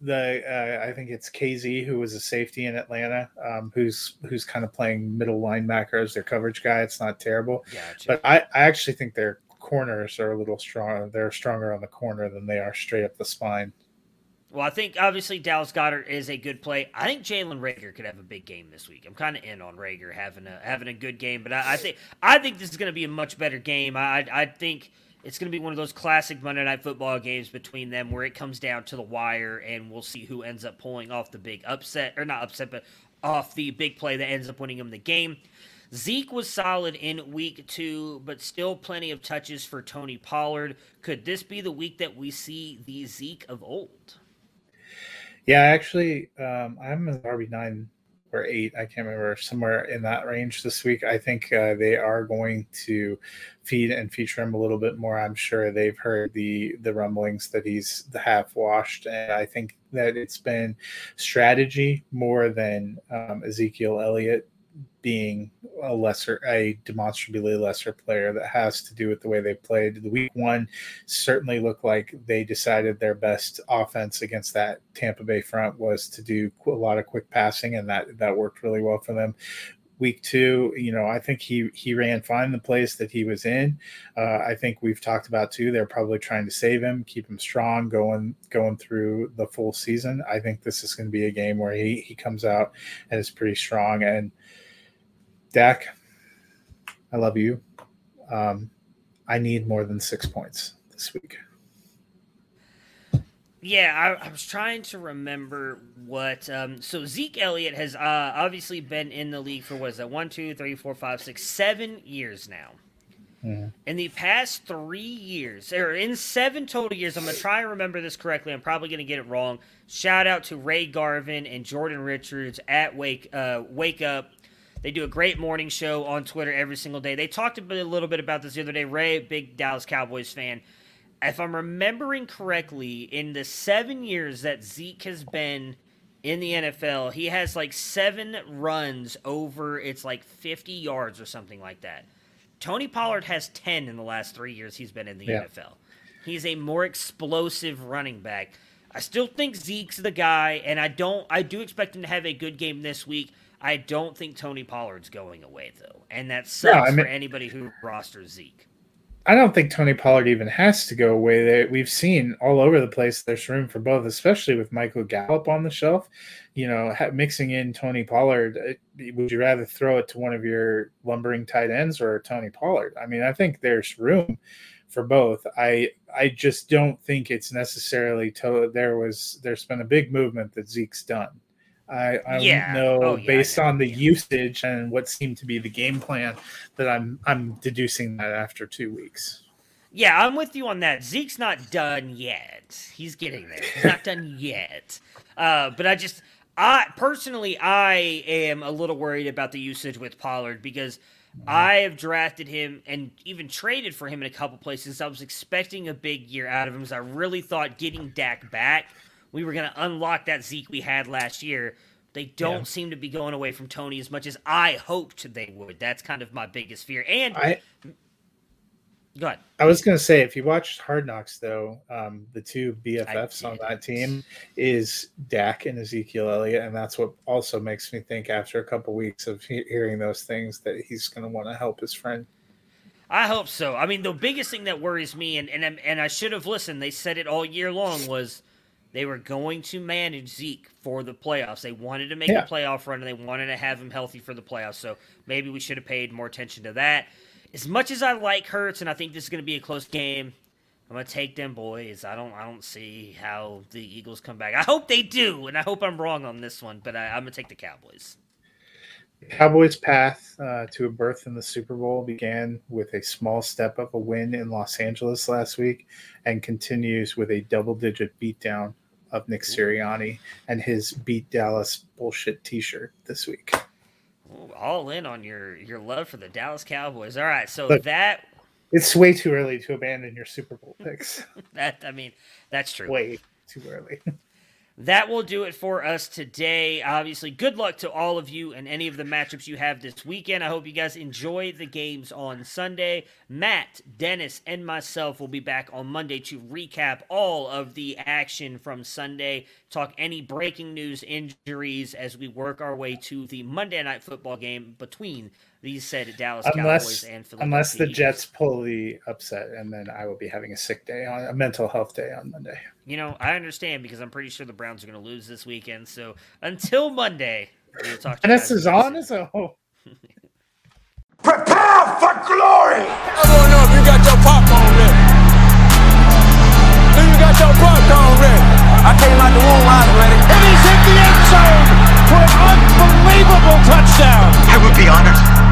the uh, I think it's KZ who was a safety in Atlanta, um, who's who's kind of playing middle linebacker as their coverage guy. It's not terrible, gotcha. but I, I actually think their corners are a little stronger. They're stronger on the corner than they are straight up the spine. Well, I think obviously Dallas Goedert is a good play. I think Jalen Reagor could have a big game this week. I'm kind of in on Reagor having a having a good game, but I, I think I think this is going to be a much better game. I I think it's going to be one of those classic Monday Night Football games between them where it comes down to the wire, and we'll see who ends up pulling off the big upset, or not upset, but off the big play that ends up winning them the game. Zeke was solid in week two, but still plenty of touches for Tony Pollard. Could this be the week that we see the Zeke of old? Yeah, actually, um, I'm an RB9 or eight. I can't remember somewhere in that range this week. I think uh, they are going to feed and feature him a little bit more. I'm sure they've heard the the rumblings that he's the half washed, and I think that it's been strategy more than um, Ezekiel Elliott being a lesser, a demonstrably lesser player that has to do with the way they played. The week one certainly looked like they decided their best offense against that Tampa Bay front was to do a lot of quick passing, and that that worked really well for them. Week two, you know, I think he he ran fine the place that he was in. Uh, I think we've talked about too. They're probably trying to save him, keep him strong, going going through the full season. I think this is going to be a game where he he comes out and is pretty strong and Dak, I love you. Um, I need more than six points this week. Yeah, I, I, was trying to remember what. Um, so Zeke Elliott has uh, obviously been in the league for what is that? One, two, three, four, five, six, seven years now. Mm-hmm. In the past three years, or in seven total years, I'm gonna try and remember this correctly. I'm probably gonna get it wrong. Shout out to Ray Garvin and Jordan Richards at Wake uh, Wake Up. They do a great morning show on Twitter every single day. They talked a, bit, a little bit about this the other day. Ray, big Dallas Cowboys fan if I'm remembering correctly, in the seven years that Zeke has been in the NFL, he has like seven runs over it's like 50 yards or something like that. Tony Pollard has 10 in the last three years he's been in the yeah. NFL. He's a more explosive running back. I still think Zeke's the guy, and I don't. I do expect him to have a good game this week. I don't think Tony Pollard's going away though, and that sucks I mean, for anybody who rosters Zeke. I don't think Tony Pollard even has to go away. There, we've seen all over the place. There's room for both, especially with Michael Gallup on the shelf. You know, mixing in Tony Pollard. Uh, would you rather throw it to one of your lumbering tight ends or Tony Pollard? I mean, I think there's room for both. I I just don't think it's necessarily to, there was there's been a big movement that Zeke's done. I, I yeah. know oh, yeah, based on the usage and what seemed to be the game plan that I'm I'm deducing that after two weeks. Yeah, I'm with you on that. Zeke's not done yet. He's getting there. He's not done yet. Uh, but I just I personally I am a little worried about the usage with Pollard because. I have drafted him and even traded for him in a couple places. I was expecting a big year out of him because I really thought getting Dak back we were going to unlock that Zeke we had last year. They don't yeah. seem to be going away from Tony as much as I hoped they would. That's kind of my biggest fear. And I, go ahead. I was going to say, if you watched Hard Knocks, though, um, the two BFFs on that team is Dak and Ezekiel Elliott, and that's what also makes me think after a couple weeks of hearing those things that he's going to want to help his friend. I hope so. I mean, the biggest thing that worries me, and and and I should have listened. They said it all year long was they were going to manage Zeke for the playoffs. They wanted to make yeah. a playoff run and they wanted to have him healthy for the playoffs. So maybe we should have paid more attention to that. As much as I like Hurts and I think this is going to be a close game, I'm gonna take them boys. I don't I don't see how the Eagles come back. I hope they do, and I hope I'm wrong on this one, but I, am gonna take the Cowboys. The Cowboys' path uh, to a berth in the Super Bowl began with a small step of a win in Los Angeles last week, and continues with a double-digit beatdown of Nick Sirianni and his beat Dallas bullshit T-shirt this week. all in on your your love for the Dallas Cowboys. All right, so Look, that it's way too early to abandon your Super Bowl picks. that I mean, that's true. Way too early. that will do it for us today. Obviously, good luck to all of you and any of the matchups you have this weekend. I hope you guys enjoy the games on Sunday. Matt, Dennis, and myself will be back on Monday to recap all of the action from Sunday, talk any breaking news, injuries as we work our way to the Monday night football game between these said Dallas unless, Cowboys and Philadelphia Unless the Jets pull the upset, and then I will be having a sick day on a mental health day on Monday. You know, I understand because I'm pretty sure the Browns are going to lose this weekend. So until Monday, we'll talk to Dennis is on his own. Prepare for glory! I don't know if you got your popcorn ready. Do you got your popcorn ready? I came out the womb, I was ready. And he's hit the end zone for an unbelievable touchdown. I would be honored